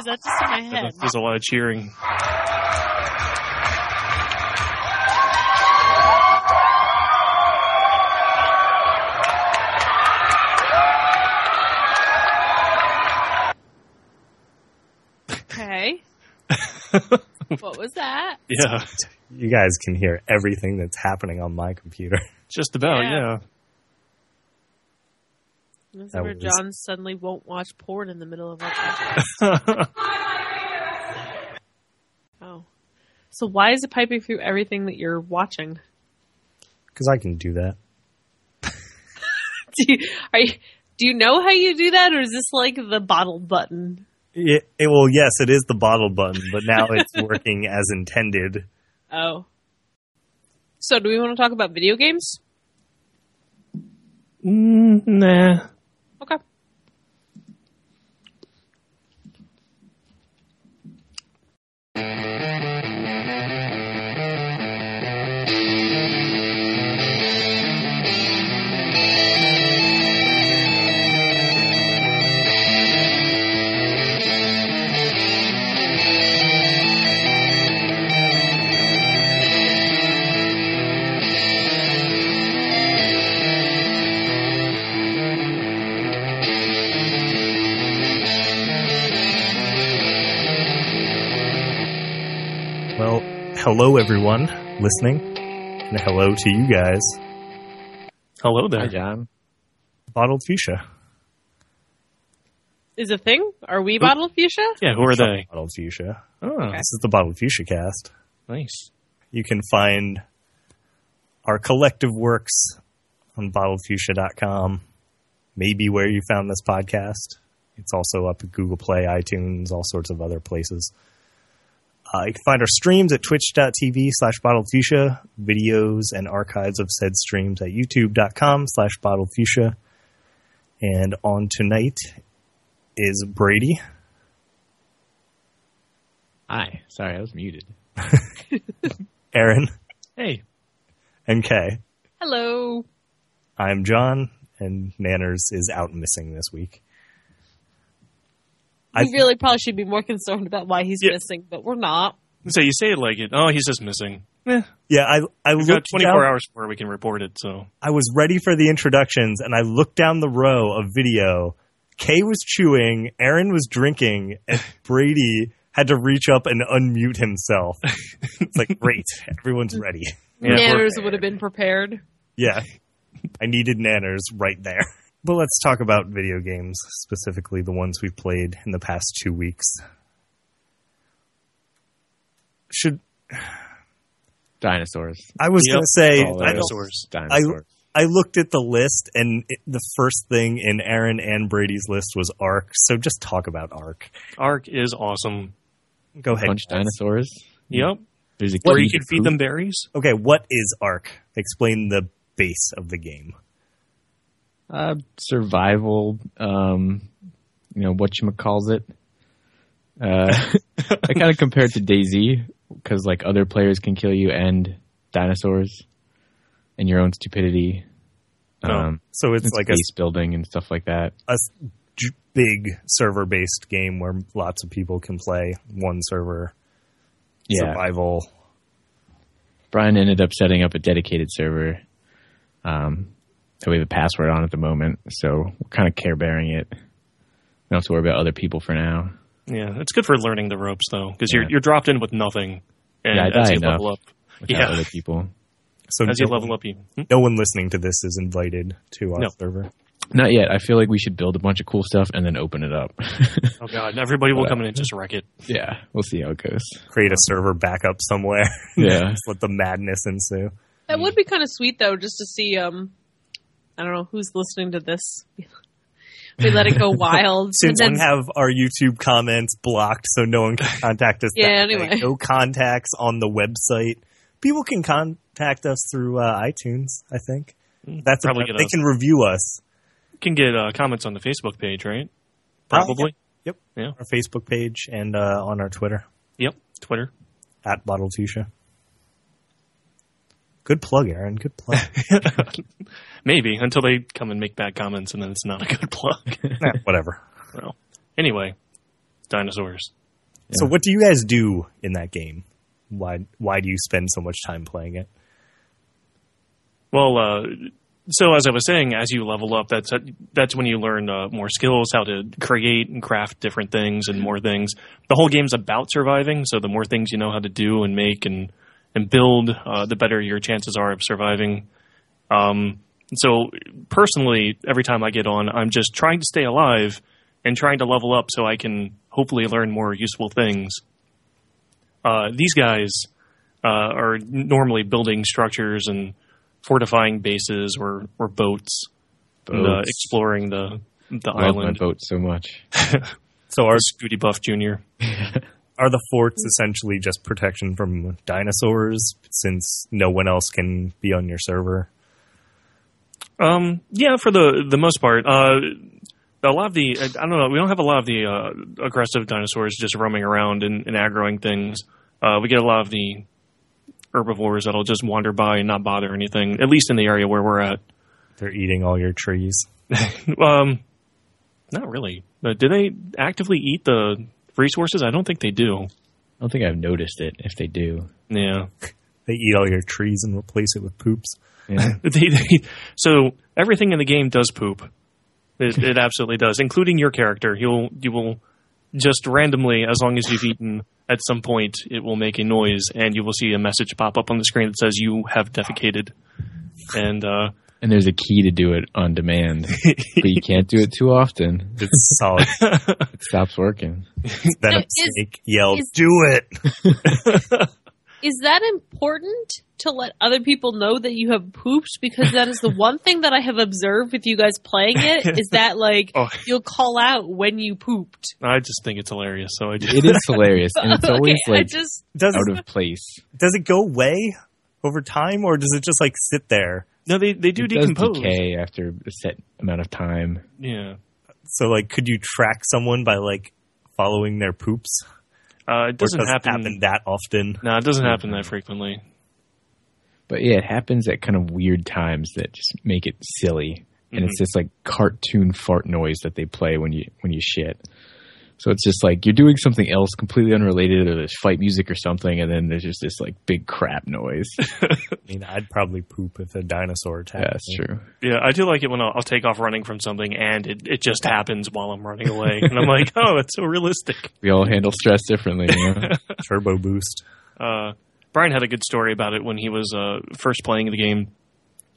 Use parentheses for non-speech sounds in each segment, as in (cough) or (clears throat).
is that just in my head? There's a lot of cheering. Okay. (laughs) what was that? Yeah, You guys can hear everything that's happening on my computer. just about. Yeah. Yeah. This is That where was- John suddenly won't watch porn in the middle of our podcast. (laughs) oh. So why is it piping through everything that you're watching? Because I can do that. (laughs) Do you, are you, do you know how you do that, or is this like the bottle button? It, it, well, yes, it is the bottle button, but now it's (laughs) working as intended. Oh. So do we want to talk about video games? Mm, nah. Okay. Well, hello everyone listening, and hello to you guys. Hello there. Hi, John. Bottled Fuchsia. Is a thing? Are we bottled fuchsia? Yeah, who are they? Bottled Fuchsia. Oh, This is the Bottled Fuchsia cast. nice. You can find our collective works on bottledfuchsia.com. Maybe where you found this podcast. It's also up at Google Play, iTunes, all sorts of other places. Uh, you can find our streams at twitch.tv slash bottledfuchsia, videos and archives of said streams at youtube.com slash bottledfuchsia. And on tonight is Brady. Hi. Sorry, I was muted. (laughs) Aaron, Hey, and Kay. Hello. I'm John, and Manners is out missing this week. I- We really probably should be more concerned about why he's Yeah. missing, but we're not. so you say it like it. Oh, he's just missing. Eh, Yeah, I I we've got 24 down, hours before we can report it. So I was ready for the introductions, and I looked down the row of video. Kay was chewing, Aaron was drinking, and (laughs) Brady had to reach up and unmute himself. it's like great, everyone's ready. Yeah, Nanners would have been prepared. Yeah, I needed Nanners right there. But let's talk about video games, specifically the ones we've played in the past two weeks. Should (sighs) Dinosaurs. I was Yep. going to say All I dinosaurs. Dinosaurs. I looked at the list, and it, the first thing in Aaron and Brady's list was Ark. So just talk about Ark. Ark is awesome. Go ahead. Bunch dinosaurs. Yep. There's a Where you to can feed poop. them berries. Okay, what is Ark? Explain the base of the game. Uh, survival. Um, you know what you calls it. Uh, I kind of compared to DayZ because like other players can kill you and dinosaurs, and your own stupidity. Oh. Um, So it's, it's like a, base building and stuff like that. A big server-based game where lots of people can play one server Yeah, survival. Brian ended up setting up a dedicated server um, that we have a password on at the moment, so we're kind of care bearing it. We don't have to worry about other people for now. Yeah, it's good for learning the ropes though, because Yeah. you're you're dropped in with nothing, and Yeah, I as you level up, Without Yeah. other people. So as you no, level up, you hmm? no one listening to this is invited to our No. server. Not yet. I feel like we should build a bunch of cool stuff and then open it up. oh god, everybody will Uh, come in and just wreck it. yeah, we'll see how it goes. Create a server backup somewhere. (laughs) Yeah. just let the madness ensue. That would be kind of sweet though, just to see. Um, I don't know who's listening to this. we let it go (laughs) wild. Since and we have our YouTube comments blocked, so no one can contact us. (laughs) Yeah, that way. no contacts on the website. People can contact us through uh, iTunes. I think that's Probably about- get they us. can review us. Can get uh, comments on the Facebook page, right? Oh, Probably. Yep. Yeah. Our Facebook page and uh, on our Twitter Yep. Twitter. at Bottled Fuchsia. Good plug, Aaron. Good plug. (laughs) Maybe until they come and make bad comments, and then it's not a good plug. (laughs) Eh, whatever. well, anyway, dinosaurs. So what do you guys do in that game? Why why do you spend so much time playing it? Well, uh, so as I was saying, as you level up, that's that's when you learn uh, more skills, how to create and craft different things and more things. The whole game's about surviving, so the more things you know how to do and make and and build, uh, the better your chances are of surviving. Um, so personally, every time I get on, I'm just trying to stay alive and trying to level up so I can hopefully learn more useful things. Uh, these guys uh, are normally building structures and fortifying bases or, or boats, and, uh, exploring the the I love my island. boat so much. (laughs) So are Scooty Buff Jr. (laughs) are the forts essentially just protection from dinosaurs since no one else can be on your server? Um, yeah, for the the most part. Uh, a lot of the I don't know. We don't have a lot of the uh, aggressive dinosaurs just roaming around and, and aggroing things. Uh, we get a lot of the herbivores that'll just wander by and not bother anything. At least in the area where we're at. They're eating all your trees. (laughs) Um, not really. Uh, do they actively eat the resources? I don't think they do. I don't think I've noticed it. If they do, Yeah. (laughs) They eat all your trees and replace it with poops. yeah. (laughs) They, they, so everything in the game does poop. It, it (laughs) absolutely does, including your character. You'll you will just randomly, as long as you've eaten, at some point it will make a noise, and you will see a message pop up on the screen that says you have defecated. And uh, and there's a key to do it on demand, but you can't do it too often. It's solid. (laughs) It stops working. (laughs) Venom is- Snake yelled, "Do it!" (laughs) Is that important to let other people know that you have pooped? Because that is the one thing that I have observed with you guys playing it is that like Oh. you'll call out when you pooped. I just think it's hilarious. So I just It is hilarious, and it's always okay, I like just Does out of place. does it go away over time, or does it just like sit there? no, they they do it does decompose. decay after a set amount of time. Yeah, So like, could you track someone by like following their poops? uh, it doesn't does it happen. happen that often. No, it doesn't happen that frequently. But yeah, it happens at kind of weird times that just make it silly. And it's Mm-hmm. this like cartoon fart noise that they play when you when you shit. So it's just like you're doing something else completely unrelated or there's fight music or something and then there's just this like big crap noise. (laughs) I mean, I'd probably poop if a dinosaur attacked. yeah, that's me. true. Yeah, I do like it when I'll, I'll take off running from something and it, it just happens while I'm running away, and I'm like, oh, it's so realistic. We all handle stress differently, you know? (laughs) Turbo boost. Uh, Brian had a good story about it when he was uh, first playing the game.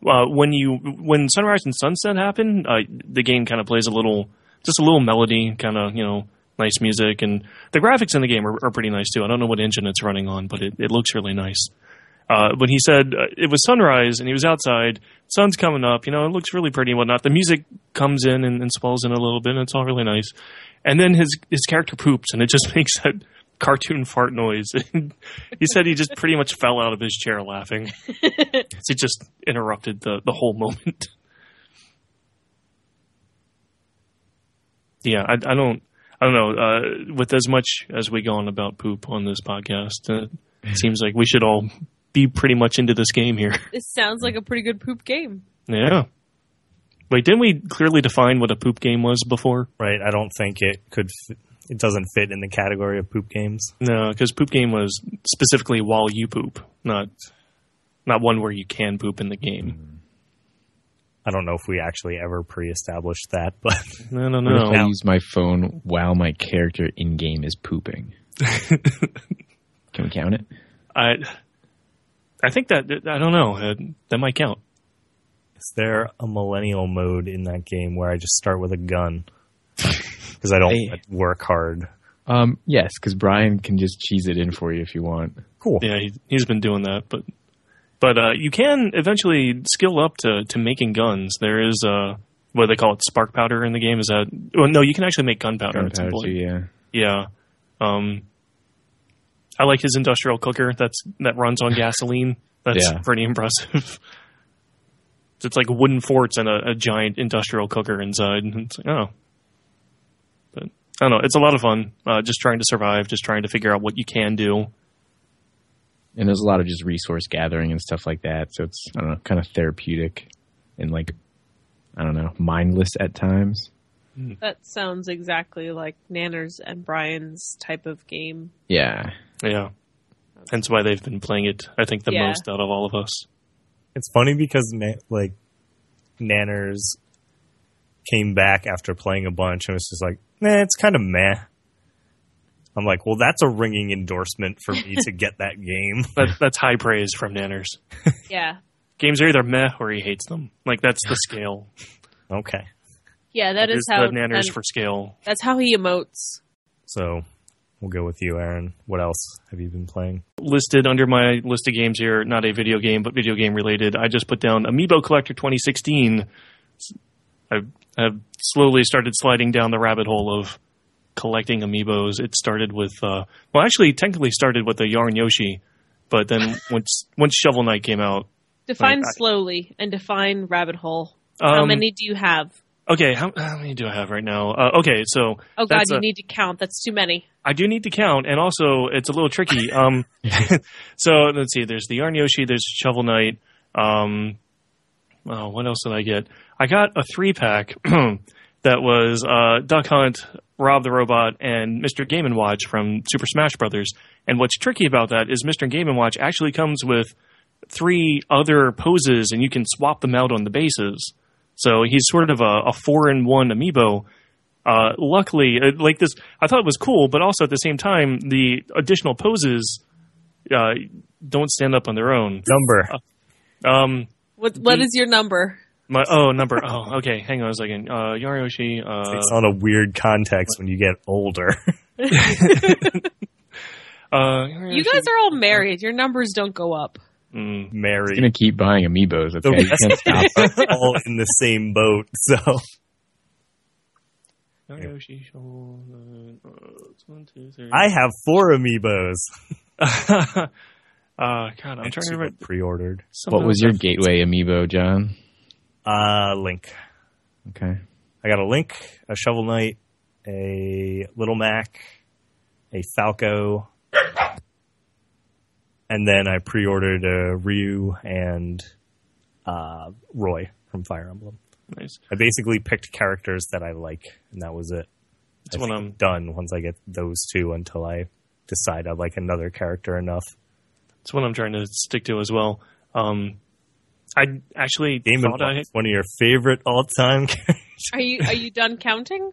Uh, when you when sunrise and sunset happen, uh, the game kind of plays a little, just a little melody, kind of you know, nice music, and the graphics in the game are, are pretty nice too. I don't know what engine it's running on, but it, it looks really nice. Uh, when he said uh, it was sunrise and he was outside, sun's coming up, you know, it looks really pretty and whatnot. The music comes in and, and swells in a little bit, and it's all really nice. And then his his character poops, and it just (laughs) makes that cartoon fart noise. (laughs) he said he just pretty much fell out of his chair laughing. (laughs) it just interrupted the, the whole moment. yeah, I, I don't, I don't know. Uh, with as much as we go on about poop on this podcast, uh, it seems like we should all be pretty much into this game here. (laughs) This sounds like a pretty good poop game. Yeah. Wait, didn't we clearly define what a poop game was before? Right. I don't think it could. F- it doesn't fit in the category of poop games. No, because poop game was specifically while you poop, not not one where you can poop in the game. I don't know if we actually ever pre-established that, but No, no, What if no. I use my phone while my character in game is pooping? (laughs) Can we count it? I I think that I don't know. Uh, that might count. is there a millennial mode in that game where I just start with a gun because I don't Hey. work hard? Um, yes, because Brian can just cheese it in for you if you want. Cool. Yeah, he, he's been doing that, but but uh, you can eventually skill up to to making guns. There is uh what they call it spark powder in the game. Is that well, no? You can actually make gunpowder. Gunpowder yeah. Yeah. Um, I like his industrial cooker. That's that runs on gasoline. (laughs) That's Yeah. pretty impressive. (laughs) it's like wooden forts and a, a giant industrial cooker inside. And It's like, oh, but I don't know. It's a lot of fun. Uh, just trying to survive. Just trying to figure out what you can do. And there's a lot of just resource gathering and stuff like that. So it's, I don't know, kind of therapeutic and like, I don't know, mindless at times. Hmm. That sounds exactly like Nanners and Brian's type of game. Yeah. Yeah. Hence why they've been playing it, I think, the Yeah. most out of all of us. It's funny because ma- like Nanners came back after playing a bunch and was just like, nah, it's kind of meh. I'm like, well, that's a ringing endorsement for me to get that game. (laughs) That, that's high praise from Nanners. (laughs) Yeah. Games are either meh or he hates them. Like, that's the scale. Okay, Yeah, that is Is how the Nanners for scale. that's how he emotes. so we'll go with you, Aaron. What else have you been playing? Listed under my list of games here, not a video game, but video game related. I just put down Amiibo Collector 2016. I have slowly started sliding down the rabbit hole of collecting amiibos. It started with, uh, well, actually, technically started with the Yarn Yoshi, but then (laughs) once once Shovel Knight came out, Define Like, I- slowly and define rabbit hole. how um, many do you have? Okay, how, how many do I have right now? Uh, okay, so Oh god, you a- need to count. That's too many. I do need to count, and also it's a little tricky. (laughs) Um, (laughs) so let's see. There's the Yarn Yoshi. There's Shovel Knight. Um, oh, what else did I get? I got a three pack (clears throat) that was uh, Duck Hunt, Rob the Robot, and Mr. Game and Watch from Super Smash Brothers. And what's tricky about that is Mr. Game and Watch actually comes with three other poses, and you can swap them out on the bases. So he's sort of a, a four in one amiibo. Uh, luckily, uh, like this, I thought it was cool, but also at the same time, the additional poses uh, don't stand up on their own. Number. Um, What what The- is your number? My oh number oh okay, hang on a second. Uh, Yarn Yoshi. Uh, It's on a weird context when you get older. (laughs) uh, You guys are all married. Your numbers don't go up. Mm, Mary. gonna keep buying amiibos. Okay, you can't stop. rest are all in the same boat. So Yarn Yoshi. Shovel Knight, uh, it's one, two, three. I have four amiibos. (laughs) uh, God, I'm trying to Two remember. pre-ordered. What was your gateway amiibo, John? Uh, Link. Okay. I got a Link, a Shovel Knight, a Little Mac, a Falco, and then I pre-ordered a Ryu and uh, Roy from Fire Emblem. Nice. I basically picked characters that I like, and that was it. That's I what think I'm- I'm done once I get those two until I decide I like another character enough. That's what I'm trying to stick to as well. Um, I actually Game and thought I one of your favorite all-time (laughs) characters. Are you are you done counting?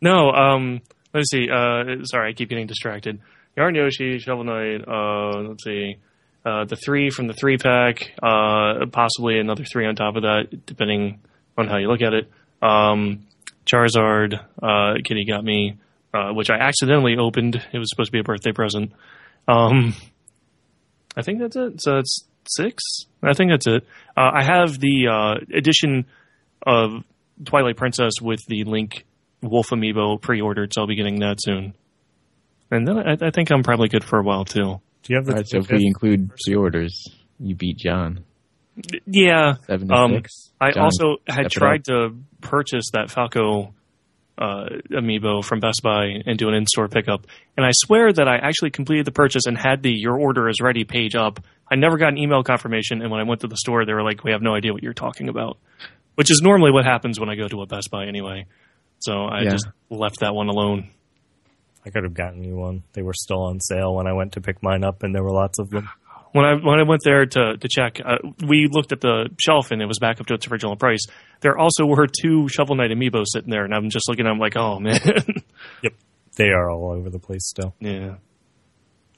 No, um, let's see. Uh, sorry, I keep getting distracted. Yarn Yoshi, Shovel Knight, uh, let's see. Uh, the three from the three pack, uh, possibly another three on top of that, depending on how you look at it. Um, Charizard, uh, Kitty got me, uh, which I accidentally opened. It was supposed to be a birthday present. Um, I think that's it. So that's six. I think that's it. Uh, I have the uh, edition of Twilight Princess with the Link Wolf amiibo pre-ordered, so I'll be getting that soon. And then I, I think I'm probably good for a while too. Do you have the All right, so if we include pre-orders, you beat John Yeah, seven Um, six. I John, also had tried to purchase that Falco uh, amiibo from Best Buy and do an in-store pickup, and I swear that I actually completed the purchase and had the "Your order is ready" page up. I never got an email confirmation, and when I went to the store, they were like, "We have no idea what you're talking about," which is normally what happens when I go to a Best Buy anyway. So I Yeah. just left that one alone. I could have gotten you one. They were still on sale when I went to pick mine up, and there were lots of them. when I when I went there to to check, uh, we looked at the shelf and it was back up to its original price. There also were two Shovel Knight amiibos sitting there, and I'm just looking. at them like, oh man, (laughs) yep, They are all over the place still. yeah.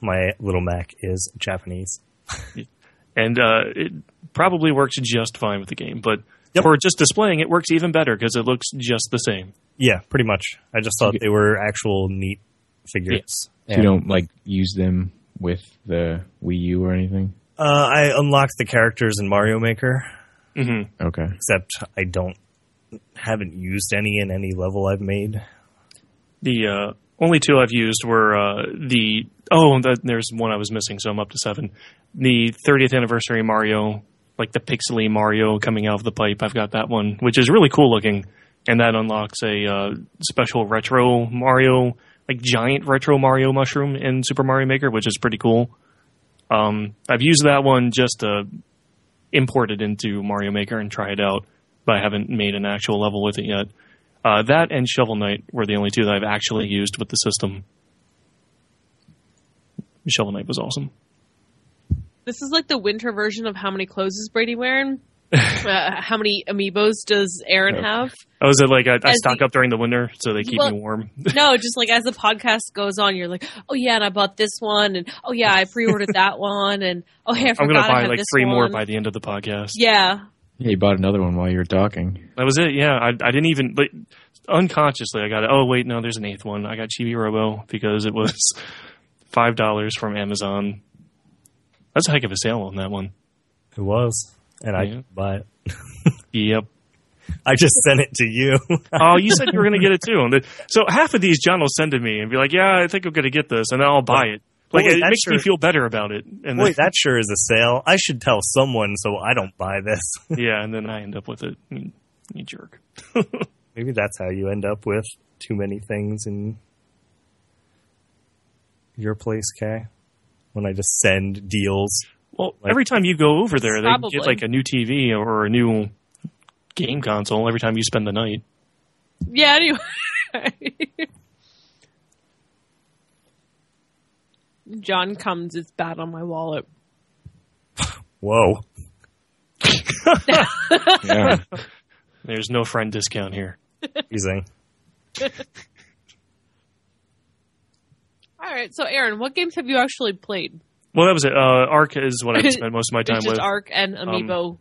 My little Mac is Japanese. And uh, it probably works just fine with the game, but Yep. for just displaying, it works even better because it looks just the same. Yeah, pretty much. I just thought they were actual neat figures. So you don't like use them with the Wii U or anything. Uh, I unlocked the characters in Mario Maker, Mm-hmm. Okay. except I don't haven't used any in any level I've made. The uh, only two I've used were uh, the oh, that, there's one I was missing, so I'm up to seven. The 30th anniversary Mario, like the pixely Mario coming out of the pipe. I've got that one, which is really cool looking, and that unlocks a uh, special retro Mario, like giant retro Mario mushroom in Super Mario Maker, which is pretty cool. Um, I've used that one just to import it into Mario Maker and try it out, but I haven't made an actual level with it yet. Uh, that and Shovel Knight were the only two that I've actually used with the system. Shovel Knight was awesome. This is like the winter version of how many clothes is Brady wearing? (laughs) uh, how many amiibos does Aaron have? Oh, is it like I, I stock the- up during the winter so they keep Well- me warm? (laughs) No, just like as the podcast goes on, you're like, oh yeah, and I bought this one, and oh yeah, I pre-ordered (laughs) that one, and oh hey, I I'm forgot gonna I buy like three more by the end of the podcast. Yeah, Yeah, you bought another one while you were talking. That was it. Yeah, I, I didn't even like unconsciously. I got it. Oh wait, no, there's an eighth one. I got Chibi Robo because it was (laughs) five dollars from Amazon. That's a heck of a sale on that one. It was, and I Yeah. didn't buy it. (laughs) Yep. I just sent it to you. (laughs) Oh, you said you were going to get it too. So half of these John will send to me and be like, "Yeah, I think I'm going to get this," and then I'll buy it. Like Boy, it that makes me feel better about it. And Boy, then, that sure is a sale. I should tell someone so I don't buy this. (laughs) yeah, and then I end up with it. You, you jerk. (laughs) Maybe that's how you end up with too many things in your place, Kay. When I just send deals. Well, Like- every time you go over there, they Probably. get like a new TV or a new game console every time you spend the night. yeah. Anyway, (laughs) John comes. is bad on my wallet. Whoa. (laughs) Yeah. There's no friend discount here. Amazing. All right, so Aaron, what games have you actually played? Well, that was it. Uh, Ark is what I spent most of my (laughs) time It's just with. Ark and Amiibo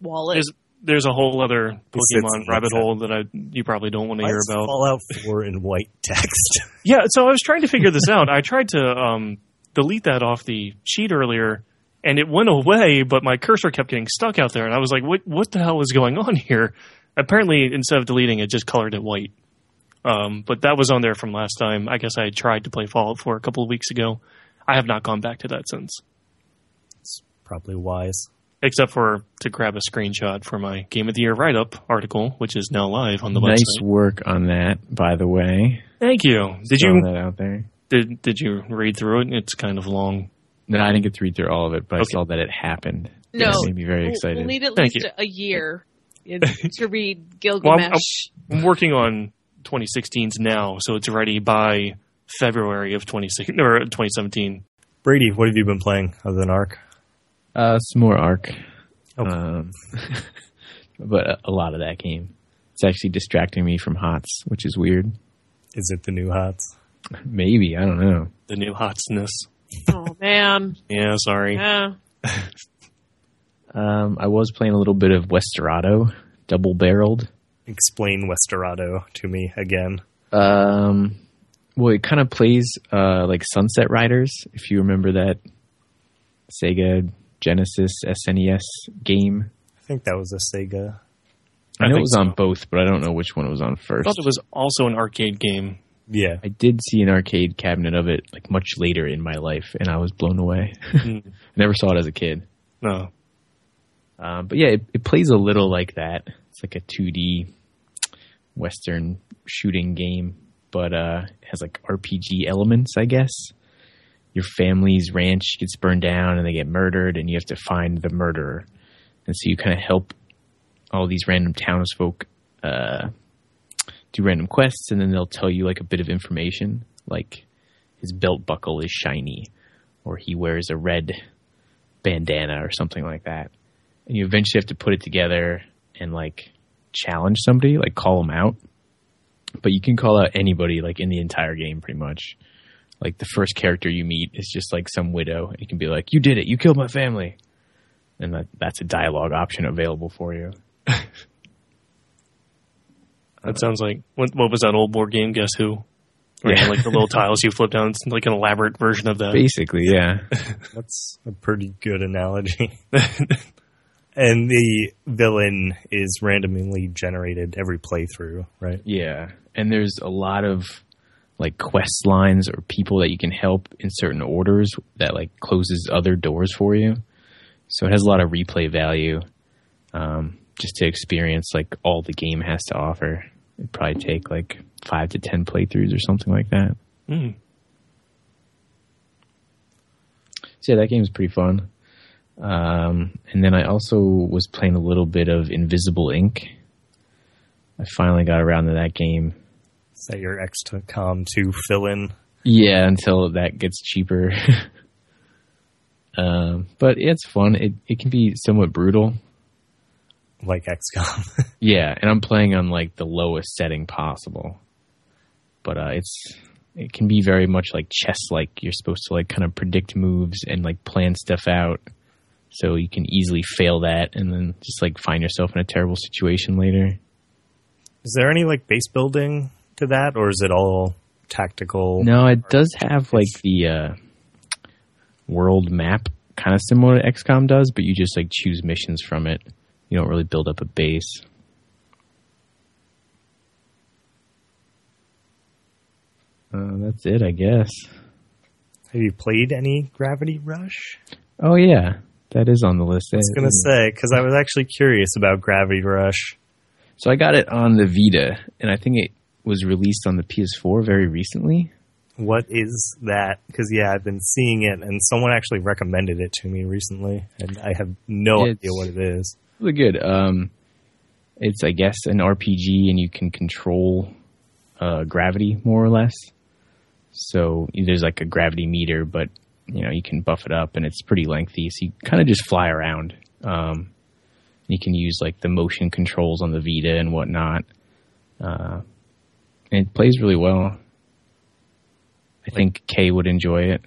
wallet. There's there's a whole other Pokemon rabbit hole that I you probably don't want to hear is about. Fallout 4 in white text. (laughs) Yeah, so I was trying to figure this out. I tried to um, delete that off the sheet earlier, and it went away, but my cursor kept getting stuck out there, and I was like, "What? What the hell is going on here?" Apparently, instead of deleting it, just colored it white. Um, but that was on there from last time. I guess I tried to play Fallout 4 a couple of weeks ago. I have not gone back to that since, It's Probably wise. except for to grab a screenshot for my Game of the Year write up article, which is now live on the nice website. Nice work on that, by the way. Thank you. Did Throwing you that out there? Did did you read through it? It's kind of long. No, I didn't get to read through all of it, but I saw that it happened. No. It made me very We'll- excited. We'll need at Thank least you. a year (laughs) to read Well, Gilgamesh. I'm- I'm working on 2016's now, so it's ready by February of 2016 or 2017. Brady, what have you been playing other than Ark? Uh, some more Ark. Okay. Um, (laughs) but a, a lot of that game. It's actually distracting me from HOTS, which is weird. Is it the new HOTS? Maybe, I don't know. The new hotness. oh man, (laughs) Yeah, sorry. yeah. (laughs) Um, I was playing a little bit of Westerado, double barreled. Explain Westerado to me again. Um, well, it kind of plays uh, like Sunset Riders, if you remember that Sega Genesis SNES game. I think that was a Sega. I, I know it was so. on both, but I don't know which one it was on first. I first. thought it was also an arcade game. Yeah. I did see an arcade cabinet of it like much later in my life, and I was blown away. Mm, I (laughs) never saw it as a kid. no. Um, but yeah, it, it plays a little like that. It's like a 2D Western shooting game, but uh, it has like RPG elements, I guess. Your family's ranch gets burned down and they get murdered, and you have to find the murderer. And so you kind of help all these random townsfolk uh, do random quests, and then they'll tell you like a bit of information, like his belt buckle is shiny, or he wears a red bandana, or something like that and you eventually have to put it together and like challenge somebody, like call them out. But you can call out anybody like in the entire game pretty much. Like the first character you meet is just like some widow. And you can be like, "You did it! You killed my family," and that, that's a dialogue option available for you. (laughs) That sounds like what, what was that old board game? Guess who? Where Yeah. like the little (laughs) tiles you flip down. It's like an elaborate version of that. Basically, yeah. (laughs) That's a pretty good analogy. (laughs) and the villain is randomly generated every playthrough, right? Yeah, and there's a lot of like quest lines or people that you can help in certain orders that like closes other doors for you. So it has a lot of replay value. Um, just to experience like all the game has to offer. It'd probably take like five to ten playthroughs or something like that. Mm. So yeah, that game is pretty fun. Um, and then I also was playing a little bit of Invisible Ink. I finally got around to that game. Is that your XCOM 2 fill in? Yeah, until that gets cheaper. (laughs) um, but it's fun. It it can be somewhat brutal. Like XCOM. (laughs) Yeah, and I'm playing on like the lowest setting possible. But uh, it's it can be very much like chess like you're supposed to like kind of predict moves and like plan stuff out. So you can easily fail that and then just like find yourself in a terrible situation later. is there any like base building to that, or is it all tactical? No, it does have like the uh, world map, kind of similar to XCOM does, but you just like choose missions from it. You don't really build up a base. Uh, that's it, I guess. Have you played any Gravity Rush? Oh yeah, that is on the list. I was gonna say because I was actually curious about Gravity Rush. So I got it on the Vita, and I think it was released on the PS4 very recently. What is that? Because yeah, I've been seeing it, and someone actually recommended it to me recently, and I have no It's- idea what it is. Really good. Um, it's I guess an RPG, and you can control uh, gravity more or less. So there's like a gravity meter, but you know you can buff it up, and it's pretty lengthy. So you kind of just fly around. Um, you can use like the motion controls on the Vita and whatnot. Uh, and it plays really well. I think Kay would enjoy it.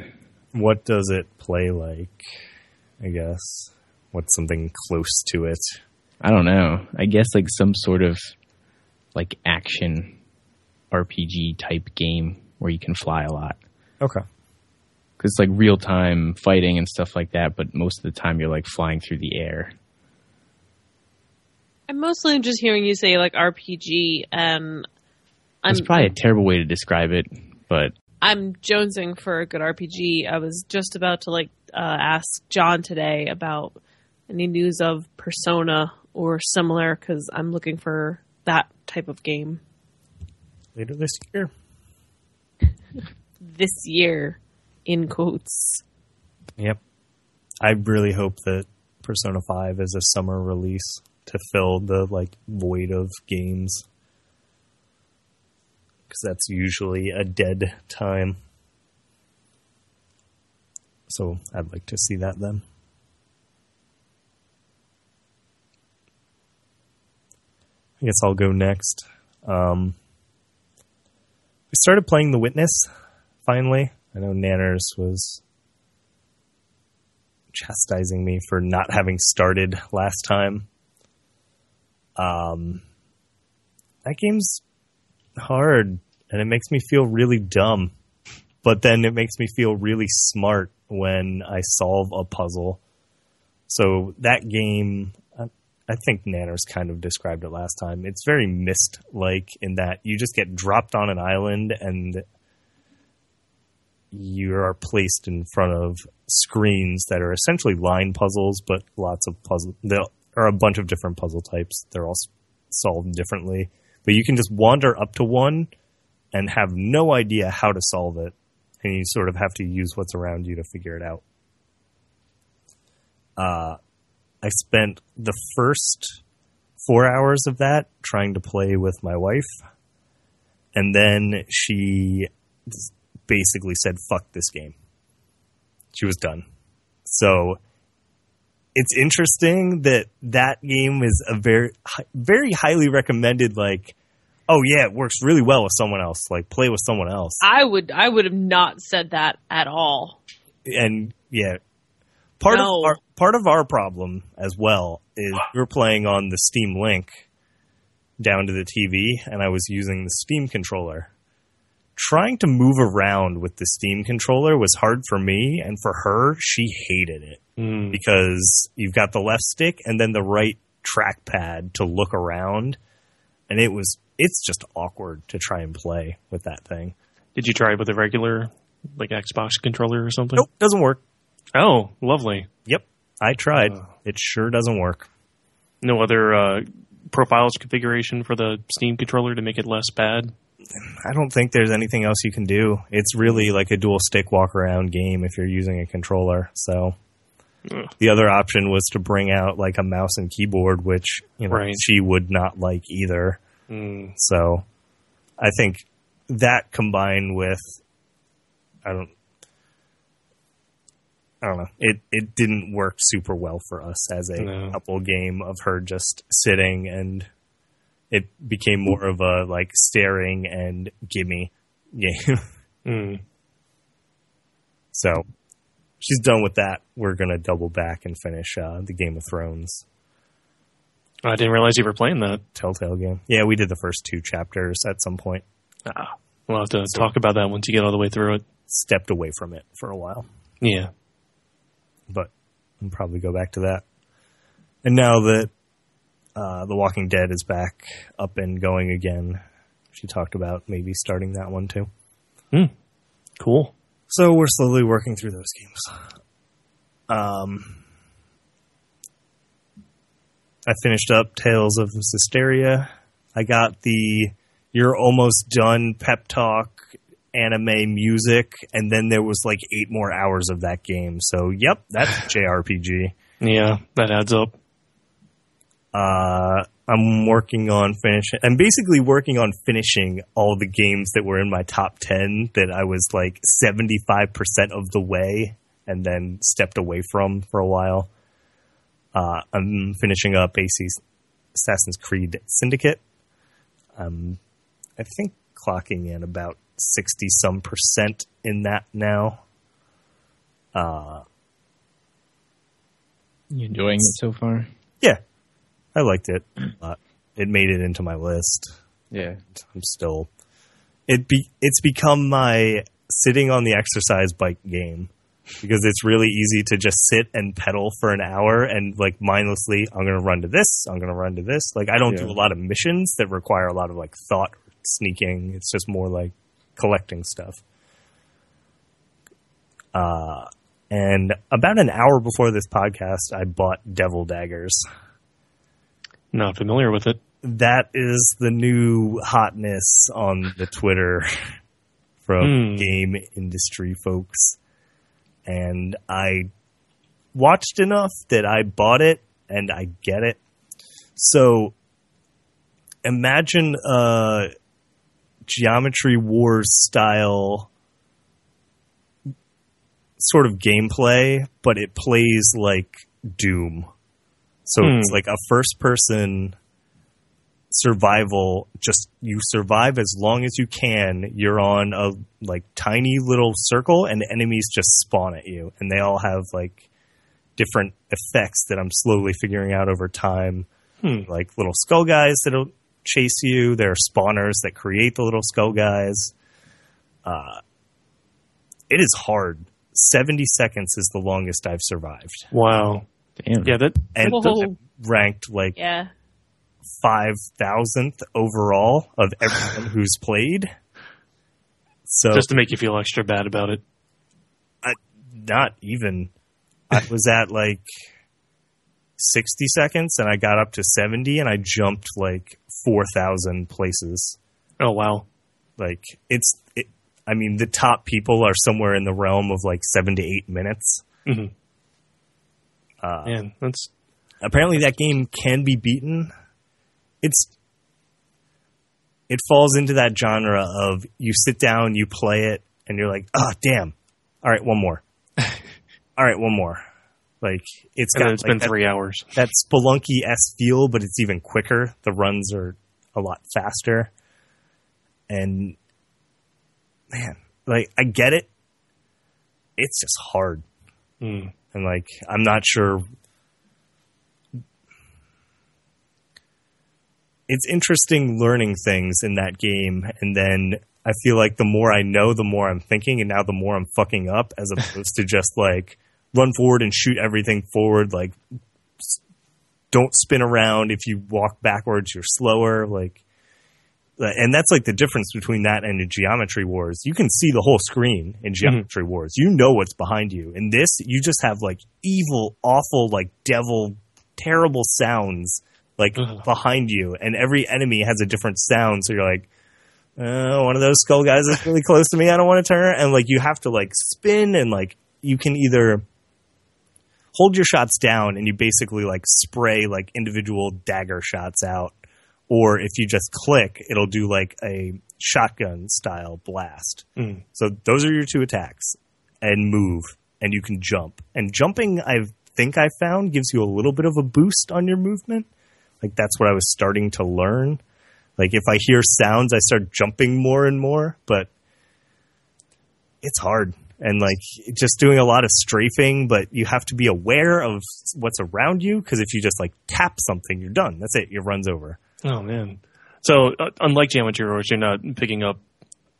What does it play like? I guess. What's something close to it? I don't know. I guess like some sort of like action RPG type game where you can fly a lot. Okay. Because it's like real time fighting and stuff like that, but most of the time you're like flying through the air. I'm mostly just hearing you say like RPG, and I'm It's probably a terrible way to describe it, but I'm jonesing for a good RPG. I was just about to like uh, ask John today about any news of Persona or similar because I'm looking for that type of game Later this year. (laughs) this year, in quotes. Yep. I really hope that Persona 5 is a summer release to fill the like void of games. Cuz that's usually a dead time. So, I'd like to see that then. I guess I'll go next. Um, we started playing The Witness finally. I know Nanners was chastising me for not having started last time. Um, that game's hard and it makes me feel really dumb, but then it makes me feel really smart when I solve a puzzle. So that game, I, think Nanners kind of described it last time. It's very Myst like in that you just get dropped on an island and you are placed in front of screens that are essentially line puzzles, but lots of puzzle. There are a bunch of different puzzle types. They're all solved differently, but you can just wander up to one and have no idea how to solve it, and you sort of have to use what's around you to figure it out. Uh, I spent the first four hours of that trying to play with my wife, and then she basically said, fuck this game. She was done. So it's interesting that that game is a very, very highly recommended, like, oh yeah, it works really well with someone else. Like, play with someone else. I would I would have not said that at all. and yeah, part No. of our part of our problem as well is we're playing on the Steam Link down to the TV, and I was using the Steam controller. Trying to move around with the Steam controller was hard for me, and for her, she hated it Mm. because you've got the left stick and then the right trackpad to look around, and it was it's just awkward to try and play with that thing. Did you try it with a regular, like Xbox controller or something? Nope, doesn't work. Oh, lovely. Yep, I tried. Oh. It sure doesn't work. No other uh, profiles configuration for the Steam controller to make it less bad. I don't think there's anything else you can do. It's really like a dual stick walk around game if you're using a controller. So Ugh. the other option was to bring out like a mouse and keyboard, which you know Right. she would not like either. Mm. So I think that combined with I don't I don't know. It it didn't work super well for us as a No. couple game of her just sitting and it became more of a like staring and gimme game. (laughs) Mm. so she's done with that. We're gonna double back and finish uh, the Game of Thrones I didn't realize you were playing that. Telltale game. Yeah, we did the first two chapters at some point. Ah, we'll have to talk about that once you get all the way through it. Stepped away from it for a while. Yeah. But I'll probably go back to that. And now that uh, The Walking Dead is back up and going again, she talked about maybe starting that one too. Cool. So we're slowly working through those games. Um, I finished up Tales of Zestiria. I got the You're Almost Done pep talk anime music, and then there was like eight more hours of that game. So, yep, that's (sighs) JRPG. Yeah, that adds up. Uh, I'm working on finishing. I'm basically working on finishing all the games that were in my top ten that I was like 75 percent of the way, and then stepped away from for a while. Uh, I'm finishing up AC Assassin's Creed Syndicate. Um, I think clocking in about 60 some percent in that now. Uh, You enjoying it so far? yeah, I liked it. It made it into my list. Yeah. I'm still it be it's become my sitting on the exercise bike game because it's really easy to just sit and pedal for an hour and like mindlessly I'm going to run to this, I'm going to run to this. Like I don't do a lot of missions that require a lot of like thought sneaking. It's just more like collecting stuff. Uh and about an hour before this podcast, I bought Devil Daggers. Not familiar with it. that is the new hotness on the Twitter (laughs) from Hmm. game industry folks. And I watched enough that I bought it and I get it. So imagine a Geometry Wars style sort of gameplay, but it plays like Doom. So Hmm. it's like a first person survival just you survive as long as you can you're on a like tiny little circle and enemies just spawn at you and they all have like different effects that i'm slowly figuring out over time Hmm. like little skull guys that'll chase you there are spawners that create the little skull guys uh it is hard 70 seconds is the longest i've survived Wow. Damn. Yeah, that. and Whoa. ranked like Yeah. five thousandth overall of everyone (laughs) who's played. So Just to make you feel extra bad about it. not even. I was at like sixty seconds, and I got up to seventy, and I jumped like four thousand places. Oh wow. Like it's, it, I mean, the top people are somewhere in the realm of like seven to eight minutes. Mhm. Uh, Man, that's apparently that game can be beaten. It's it falls into that genre of you sit down, you play it, and you're like, oh damn. All right, one more. (laughs) All right, one more. Like it's got it's like, been that, three hours. that spelunky s feel, but it's even quicker. The runs are a lot faster, and man, like I get it. It's just hard Hmm. and like I'm not sure. It's interesting learning things in that game, and then I feel like the more I know, the more I'm thinking, and now the more I'm fucking up, as opposed to just like run forward and shoot everything forward. Like, don't spin around. If you walk backwards, you're slower. Like, uh, and that's like the difference between that and Geometry Wars. You can see the whole screen in Geometry Wars. You know what's behind you. In this, you just have like evil, awful, like devil, terrible sounds like Ugh. behind you, and every enemy has a different sound. So you're like, uh, one of those skull guys is really close to me. I don't want to turn. And like you have to like spin and like you can either hold your shots down and you basically like spray like individual dagger shots out or if you just click, it'll do like a shotgun style blast. Mm. So those are your two attacks, and move, and you can jump. And jumping, I think I found gives you a little bit of a boost on your movement. Like that's what I was starting to learn. Like if I hear sounds, I start jumping more and more, but it's hard. And like just doing a lot of strafing, but you have to be aware of what's around you because if you just like tap something, you're done. That's it. Your run's over. Oh man. So uh, unlike Geometry Wars, you're not picking up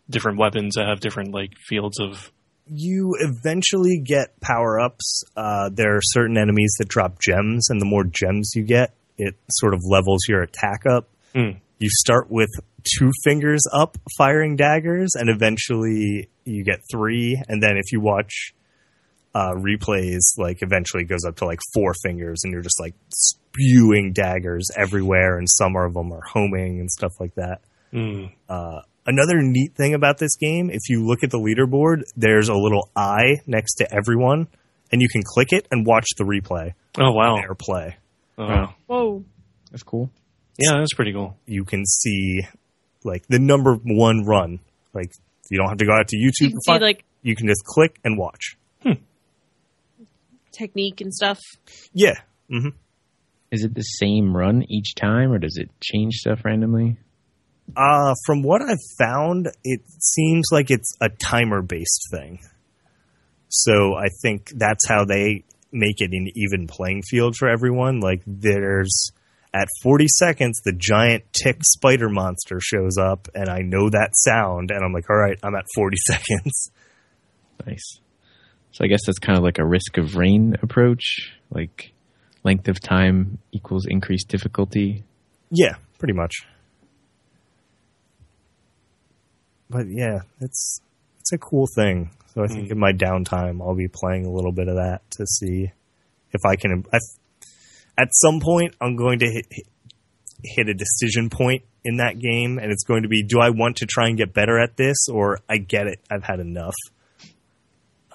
different weapons that have different like fields of. you eventually get power ups. Uh, there are certain enemies that drop gems, and the more gems you get, it sort of levels your attack up. Hmm. You start with two fingers up firing daggers, and eventually you get three. And then if you watch uh, replays, like eventually it goes up to like four fingers, and you're just like spewing daggers everywhere, and some of them are homing and stuff like that. Mm. Uh, another neat thing about this game, if you look at the leaderboard, there's a little eye next to everyone, and you can click it and watch the replay, Oh wow. their play. Oh. Wow. Whoa. That's cool. Yeah, that's pretty cool. You can see like the number one run. Like you don't have to go out to YouTube. You to can see like you can just click and watch. technique and stuff. Yeah. hmm Is it the same run each time, or does it change stuff randomly? Uh, from what I've found, it seems like it's a timer based thing. So I think that's how they make it an even playing field for everyone. Like there's at 40 seconds, the giant tick spider monster shows up, and I know that sound, and I'm like, all right, I'm at 40 (laughs) seconds. Nice. So I guess that's kind of like a risk of rain approach, like length of time equals increased difficulty. Yeah, pretty much. But yeah, it's it's a cool thing. So I think hmm. in my downtime, I'll be playing a little bit of that to see if I can. I, at some point, I'm going to hit, hit hit a decision point in that game, and it's going to be: Do I want to try and get better at this, or I get it, I've had enough.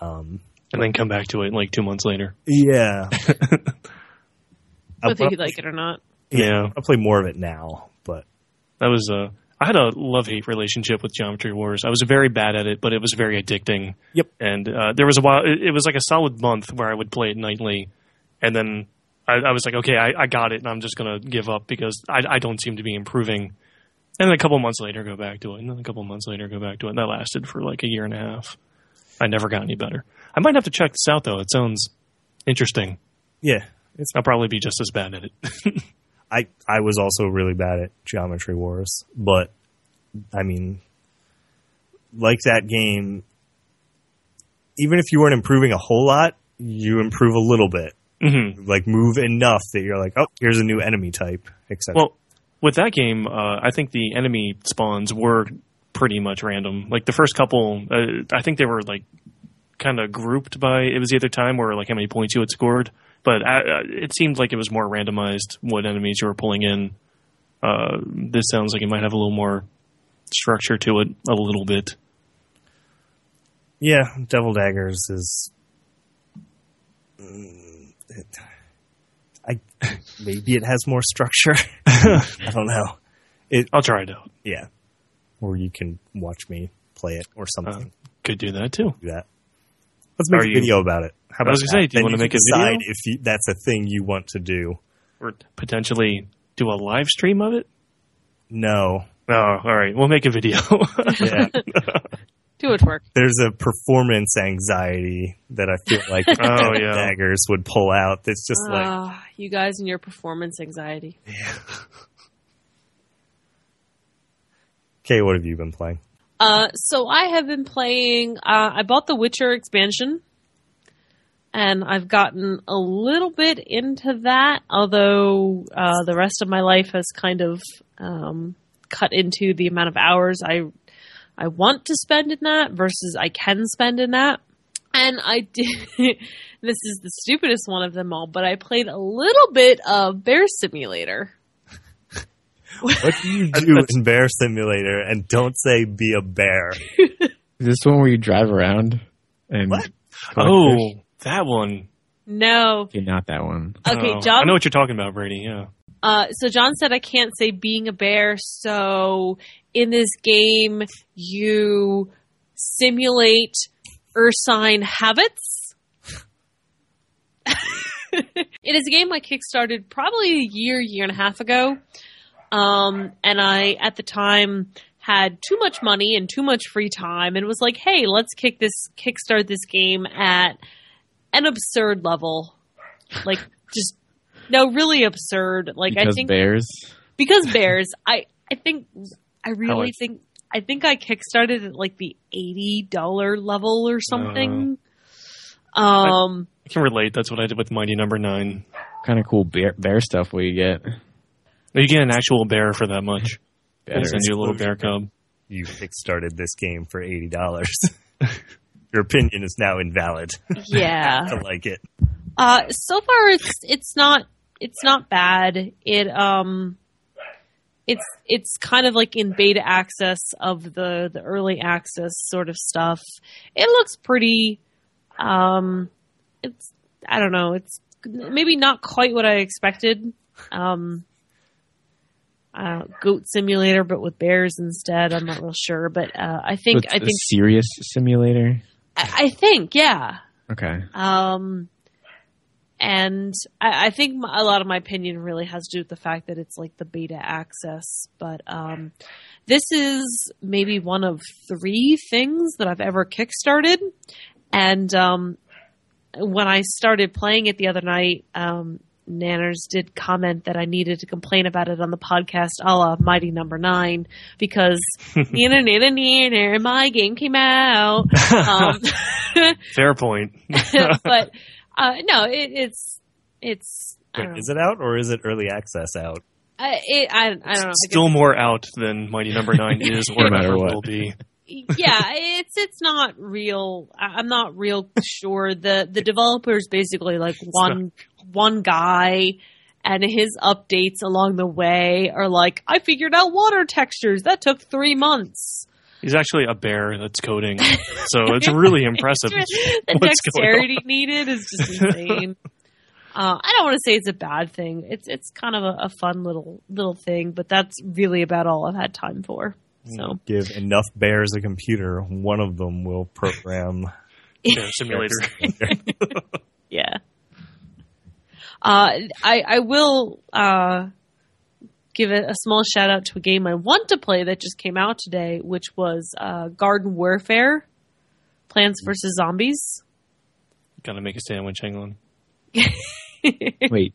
Um, And then come back to it like two months later. yeah, (laughs) I'll, Whether you like it or not. Yeah. I'll play more of it now, but That was uh I had a love hate relationship with Geometry Wars. I was very bad at it, but it was very addicting. Yep. And uh, there was a while. It, it was like a solid month where I would play it nightly, and then I, I was like, okay, I, I got it, and I'm just gonna give up because I, I don't seem to be improving. And then a couple months later, go back to it, and then a couple months later, go back to it. And that lasted for like a year and a half. I never got any better. I might have to check this out though. It sounds interesting. yeah, it's I'll probably be just as bad at it. (laughs) I I was also really bad at Geometry Wars, but I mean, like that game, even if you weren't improving a whole lot, you improve a little bit. Hmm Like move enough that you're like, oh, here's a new enemy type, etc. Well, with that game, uh, I think the enemy spawns were pretty much random. Like the first couple, uh, I think they were like kind of grouped by it was either time or like how many points you had scored. But uh, uh, it seemed like it was more randomized what enemies you were pulling in. Uh, this sounds like it might have a little more structure to it, a little bit. yeah, Devil Daggers is. Mm, it, I maybe it has more structure. (laughs) I don't know. I'll try it out. Yeah, or you can watch me play it or something. Uh, could do that too. do that. Let's make Are a you- video about it. How about I was gonna say, that? do you wanna make a video? if you, that's a thing you want to do? Or potentially do a live stream of it. No. Oh, all right. We'll make a video. (laughs) Yeah. (laughs) Too much work. There's a performance anxiety that I feel like (laughs) Oh, yeah. daggers would pull out. That's just like Ah, you guys and your performance anxiety. Okay, what have you been playing? Uh, so I have been playing. Uh, I bought the Witcher expansion, and I've gotten a little bit into that. Although uh, the rest of my life has kind of um, cut into the amount of hours I I want to spend in that versus I can spend in that. And I did. (laughs) this is the stupidest one of them all, but I played a little bit of Bear Simulator. (laughs) What do you (laughs) do in Bear Simulator? And don't say be a bear. Is this one where you drive around and What? oh, fish? that one. No. Okay, not that one. Okay, Oh, John I know what you're talking about, Brady. Yeah. Uh, so John said I can't say being a bear. So in this game, you simulate ursine habits. (laughs) it is a game I kickstarted probably a year, year and a half ago. Um, and I, at the time, had too much money and too much free time and was like, hey, let's kick this, kickstart this game at an absurd level. Like, just, no, really absurd. Like, because I think, bears. because bears, I, I think, I really think, I think I kickstarted at like the $80 level or something. um, I can relate. That's what I did with Mighty Number Nine. Kind of cool bear, bear stuff will you get. You get an actual bear for that much. They send you a little bear cub. You kickstarted this game for eighty dollars. (laughs) Your opinion is now invalid. yeah. (laughs) I like it. Uh, so far it's it's not it's not bad. It um, it's it's kind of like in beta access of the the early access sort of stuff. It looks pretty. Um, it's I don't know. It's maybe not quite what I expected. Um, uh, goat simulator, but with bears instead. I'm not real sure, but uh, I think It's I a think serious simulator. I, I think yeah. Okay. Um, and I, I think a lot of my opinion really has to do with the fact that it's like the beta access. But um, this is maybe one of three things that I've ever kickstarted. And um, when I started playing it the other night, um, Nanners did comment that I needed to complain about it on the podcast a la Mighty Number Nine because (laughs) nanner, nanner, nanner, my game came out. (laughs) Um, Fair point. (laughs) but uh, no, it, it's it's Wait, is it out or is it early access out? I, it, I, I don't know. I Still more out than Mighty Number (laughs) Nine is, or No matter what. will be. (laughs) yeah, it's it's not real. I- I'm not real sure. The the developer's basically like one one guy, and his updates along the way are like, I figured out water textures. That took three months. He's actually a bear that's coding, (laughs) so it's really impressive. the dexterity needed is just insane. (laughs) Uh, I don't want to say it's a bad thing. It's it's kind of a, a fun little little thing, but that's really about all I've had time for. So Give enough bears a computer, one of them will program. (laughs) Bear simulator. yeah. Uh, I I will uh, give it a small shout out to a game I want to play that just came out today, which was uh, Garden Warfare, Plants vs Zombies. Gotta make a sandwich. Hang on. (laughs) Wait,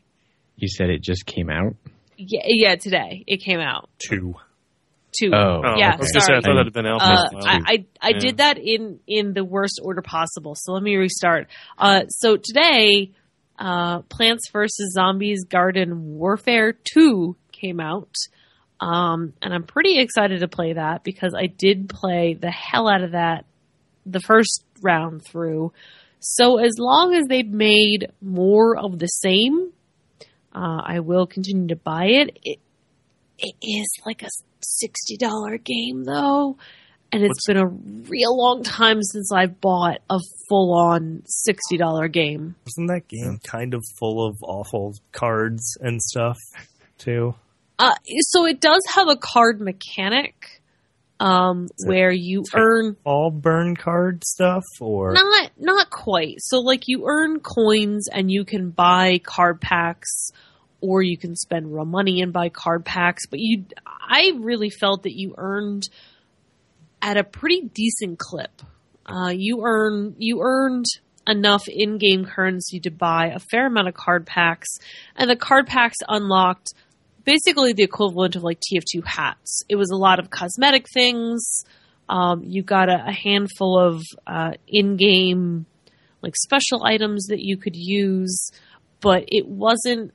you said it just came out? Yeah, yeah, today it came out. Two. Two. Oh, Oh, Yeah, I was gonna I sorry. thought that had been out. Uh, a. I, I, I Yeah. did that in, in the worst order possible. So let me restart. Uh, so today, uh, Plants vs. Zombies Garden Warfare 2 came out. Um, and I'm pretty excited to play that because I did play the hell out of that the first round through. So as long as they've made more of the same, uh, I will continue to buy it. It it is like a sixty dollar game though, and it's What's- been a real long time since I've bought a full on sixty dollar game. Wasn't that game kind of full of awful cards and stuff too? Uh, so it does have a card mechanic, um, where you earn All burn card stuff or Not not quite. So like you earn coins and you can buy card packs or you can spend real money and buy card packs, but you I really felt that you earned at a pretty decent clip. Uh, you earn you earned enough in-game currency to buy a fair amount of card packs and the card packs unlocked basically the equivalent of like TF2 hats. It was a lot of cosmetic things. Um, you got a, a handful of uh, in-game like special items that you could use, but it wasn't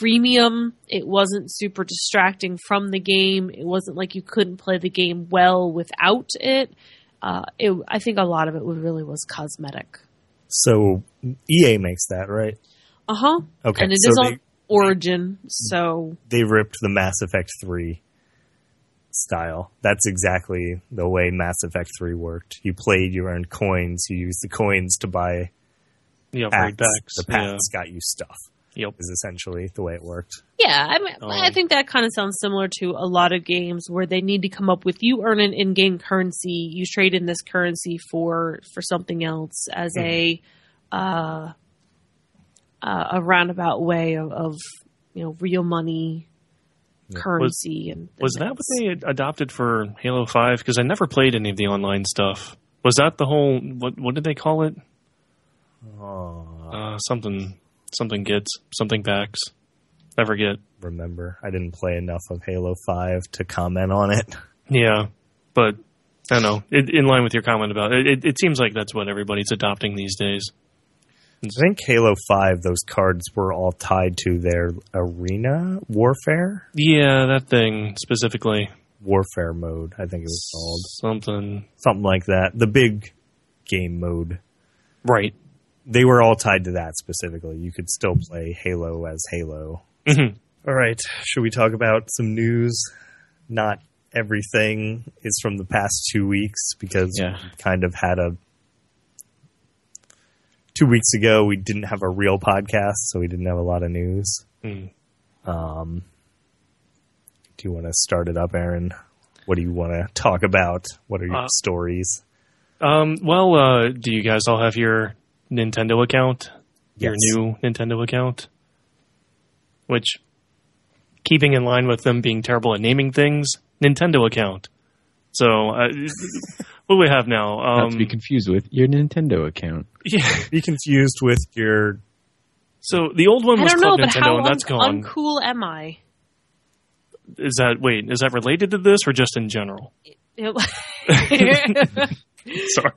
freemium. It wasn't super distracting from the game. It wasn't like you couldn't play the game well without it. Uh, it I think a lot of it really was cosmetic. so EA makes that, right? Uh huh. Okay. And it so is they, on Origin, so they ripped the Mass Effect 3 style. That's exactly the way Mass Effect 3 worked. You played, you earned coins, you used the coins to buy the packs. packs. The Yeah. packs got you stuff. Yep. is essentially the way it worked. Yeah, I mean, I Um, think that kind of sounds similar to a lot of games where they need to come up with you earn an in-game currency, you trade in this currency for for something else as a uh, uh, a roundabout way of, of you know real money Yeah. currency and Was that what they adopted for Halo Five? Because I never played any of the online stuff. Was that the whole what? What did they call it? Oh, Uh, something something gets something backs. I forget. remember, I didn't play enough of Halo Five to comment on it. (laughs) Yeah, but I don't know. It, in line with your comment about it, it, it seems like that's what everybody's adopting these days. I think Halo Five, those cards were all tied to their arena warfare Yeah, that thing specifically. warfare mode. I think it was called Something something like that. The big game mode. right. They were all tied to that specifically. You could still play Halo as Halo. Mhm. All right. Should we talk about some news? Not everything is from the past two weeks because Yeah. we kind of had a. Two weeks ago, we didn't have a real podcast, so we didn't have a lot of news. Mm. Um, do you want to start it up, Aaron? What do you want to talk about? What are your Uh, stories? Um, well, uh, do you guys all have your Nintendo account? Your new Nintendo account? Which, keeping in line with them being terrible at naming things, Nintendo account. So, uh, (laughs) what do we have now? Not to be Um, confused with your Nintendo account. yeah. (laughs) Be confused with your. So the old one I was don't know, Club but Nintendo, how and that's un- gone. uncool am I? Is that wait? Is that related to this or just in general? (laughs) Sorry.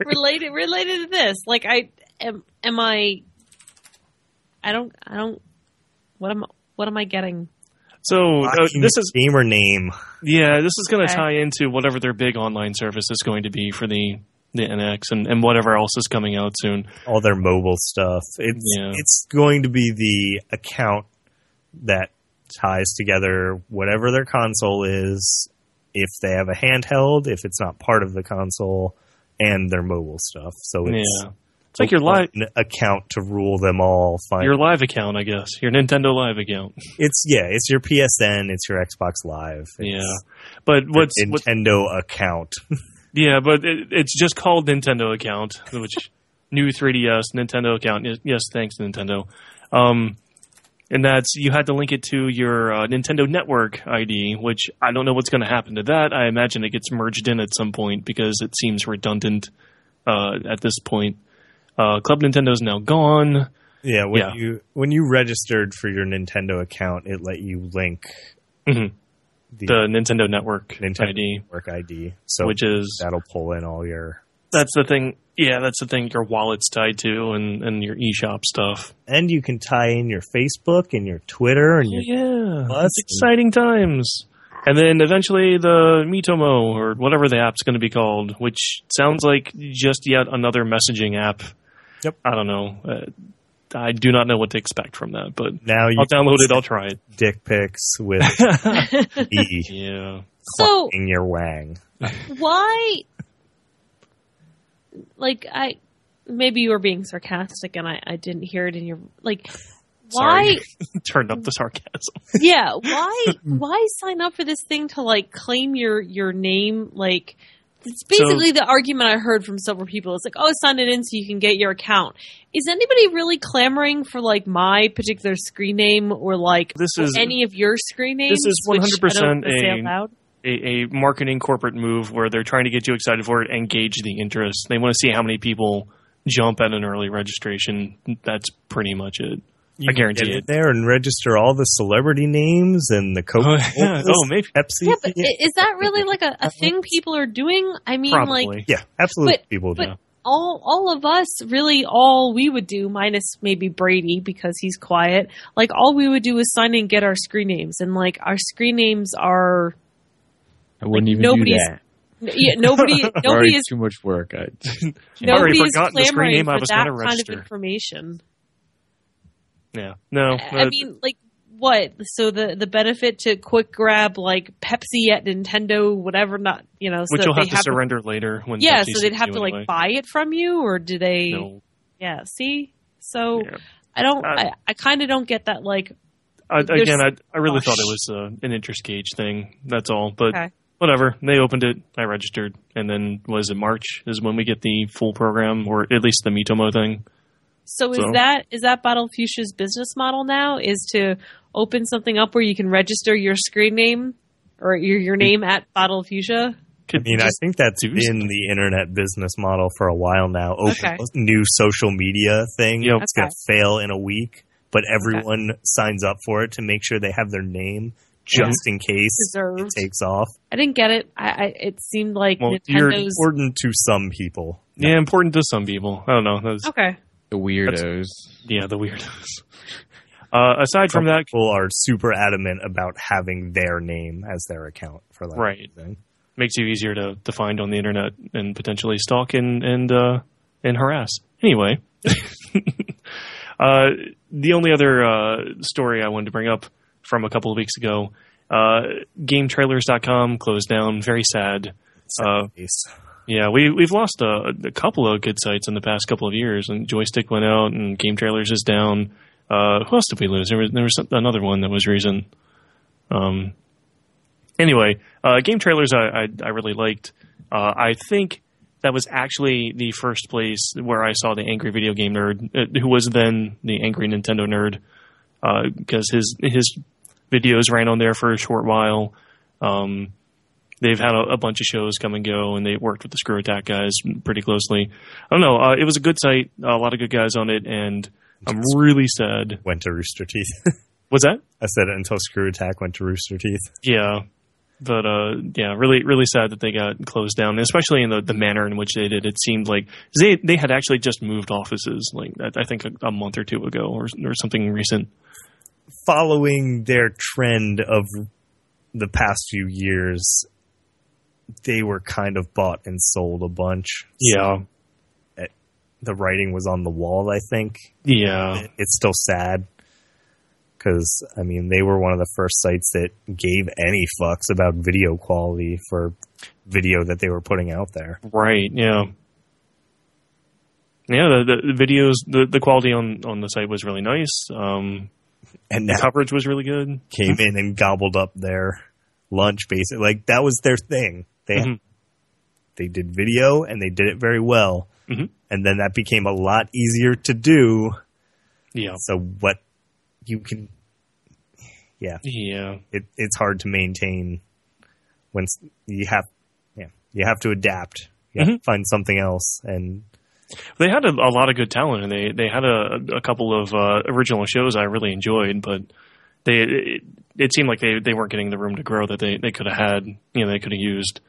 related related to this. Like I am am I I don't I don't what am what am I getting? So uh, this is gamer name. yeah, this is going to Okay. tie into whatever their big online service is going to be for the the NX and, and whatever else is coming out soon. all their mobile stuff. It's Yeah. it's going to be the account that ties together whatever their console is, if they have a handheld, if it's not part of the console, and their mobile stuff. So it's yeah, it's like your live account to rule them all. Fine. your live account, I guess, your Nintendo Live account. it's yeah, it's your PSN, it's your Xbox Live. Yeah, but what's what, Nintendo account? (laughs) yeah, but it, it's just called Nintendo account, which (laughs) new 3DS Nintendo account. Yes, Yes, thanks Nintendo. Um, and that's you had to link it to your uh, Nintendo Network ID, which I don't know what's going to happen to that. I imagine it gets merged in at some point because it seems redundant uh, at this point. Uh, Club Nintendo's now gone. yeah, when Yeah. you when you registered for your Nintendo account, it let you link Mhm. the, The Nintendo Network Nintendo ID, Network ID. So which is that'll pull in all your that's the thing. Yeah, that's the thing. Your wallet's tied to, and and your eShop stuff. and you can tie in your Facebook and your Twitter and your Yeah, that's exciting times. And then eventually the Miitomo or whatever the app's going to be called, which sounds like just yet another messaging app. Yep. I don't know. Uh, I do not know what to expect from that, but now you I'll download it. I'll try it. dick pics with (laughs) e Yeah. So in your wang. why like I maybe you were being sarcastic and I, I didn't hear it in your like why (laughs) Turned up the sarcasm. yeah why why sign up for this thing to like claim your your name like it's basically the argument I heard from several people. It's like, oh, sign it in so you can get your account. Is anybody really clamoring for like my particular screen name or like This is any of your screen names? This is 100% don't wanna say out a- a, a marketing corporate move where they're trying to get you excited for it and gauge the interest. They want to see how many people jump at an early registration. That's pretty much it. You I guarantee get it. there and register all the celebrity names and the Coca Oh, (laughs) yeah. Oh, maybe. Pepsi. Yeah, but i- is that really like a, a thing people are doing? I mean, like yeah, absolutely. But- people do. but- all all of us really all we would do minus maybe Brady because he's quiet like all we would do is sign in and get our screen names and like our screen names are I wouldn't Like, even nobody's- do that. yeah nobody (laughs) Already nobody is too much work. I, (laughs) nobody is forgotten the screen name I for was that gonna kind of information Yeah. No. I uh, mean like what so the the benefit to quick grab like Pepsi at Nintendo whatever not you know so which you'll they have to surrender later when yeah Pepsi so they'd have to anyway. like buy it from you or do they No. yeah see so Yeah. I don't. Uh, I, I kind of don't get that. Like, I, again, I, I really oh, thought it was uh, an interest gauge thing. That's all. But Okay. whatever. They opened it. I registered, and then was it March is when we get the full program, or at least the Miitomo thing. So is So- that is that Bottled Fuchsia's business model now? Is to open something up where you can register your screen name or your your name at Bottled Fuchsia? I mean, I think that's do been the internet business model for a while now. Open Okay. new social media thing. Yep. It's going to fail in a week, but everyone signs up for it to make sure they have their name just in case Preserved. it takes off. I didn't get it. I, I it seemed like Well, you're Important to some people. yeah, important to some people. I don't know. That's, okay. The weirdos. Yeah, the weirdos. (laughs) Uh, aside Some from that, people are super adamant about having their name as their account for that Right. thing. makes you easier to, to find on the internet and potentially stalk and and uh, and harass. Anyway, (laughs) uh, the only other uh, story I wanted to bring up from a couple of weeks ago, uh, GameTrailers.com closed down. Very sad. Uh, Case. Yeah, we we've lost a, a couple of good sites in the past couple of years, and Joystick went out, and Game Trailers is down. Uh, who else did we lose? There was there was another one that was recent. Um. Anyway, uh, Game Trailers I I, I really liked. Uh, I think that was actually the first place where I saw the angry video game nerd, uh, who was then the angry Nintendo nerd, because his his videos ran on there for a short while. Um, they've had a, a bunch of shows come and go, and they worked with the Screw Attack guys pretty closely. I don't know. Uh, it was a good site, a lot of good guys on it, and I'm really sad. Went to Rooster Teeth. (laughs) What's that? I said it until Screw Attack went to Rooster Teeth. Yeah, but uh, yeah, really, really sad that they got closed down, especially in the, the manner in which they did. It seemed like they they had actually just moved offices, like I I think a, a month or two ago, or or something recent. following their trend of the past few years, they were kind of bought and sold a bunch. Yeah, The writing was on the wall, I think. yeah, It's still sad because, I mean, they were one of the first sites that gave any fucks about video quality for video that they were putting out there. right, yeah. Yeah, the, the, videos, the, the quality on, on the site was really nice. Um, And the now coverage was really good. came (laughs) in and gobbled up their lunch, basically. Like, that was their thing. They, Mhm. they did video and they did it very well. Mhm. And then that became a lot easier to do. Yeah, So what you can, yeah, yeah, it, it's hard to maintain when you have, yeah, you have to adapt. You have to find something else. And they had a, a lot of good talent, and they they had a, a couple of uh, original shows I really enjoyed, but they it, it seemed like they, they weren't getting the room to grow that they, they could have had. You know, they could have used.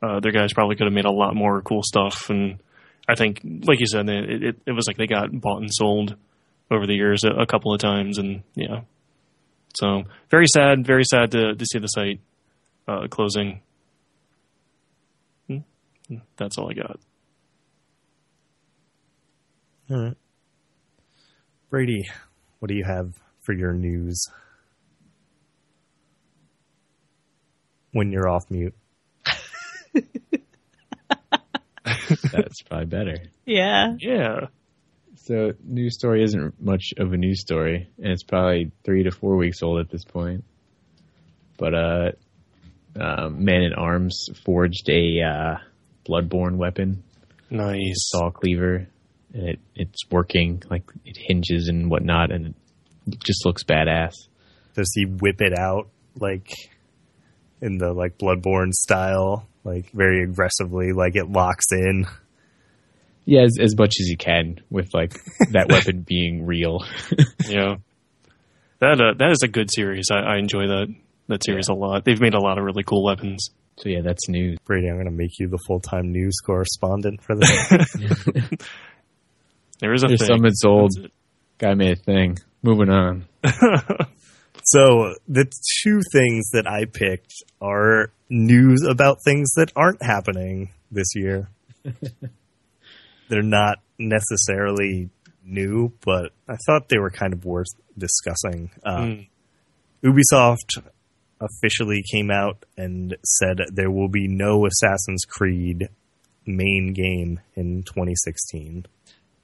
Uh, their guys probably could have made a lot more cool stuff, and I think, like you said, it, it it was like they got bought and sold over the years a, a couple of times, and yeah. So very sad, very sad to to see the site uh, closing. Hmm. That's all I got. all right. Brady, what do you have for your news? When you're off mute. That's probably better. Yeah. Yeah. So, news story isn't much of a news story, and it's probably three to four weeks old at this point. But uh, um, Man at Arms forged a uh, bloodborne weapon, Nice. saw cleaver, and it, it's working. Like it hinges and whatnot, and it just looks badass. Does he whip it out like in the like Bloodborne style, like very aggressively, like it locks in? Yeah, as, as much as you can with like that (laughs) weapon being real. (laughs) Yeah. That uh, that is a good series. I, I enjoy that that series a lot. They've made a lot of really cool weapons. so yeah, that's news. Brady, I'm going to make you the full time news correspondent for this. (laughs) There is a There's thing. some it's old. Guy made a thing. Moving on. So the two things that I picked are news about things that aren't happening this year. (laughs) They're not necessarily new, but I thought they were kind of worth discussing. Uh, Mm. Ubisoft officially came out and said there will be no Assassin's Creed main game in 2016.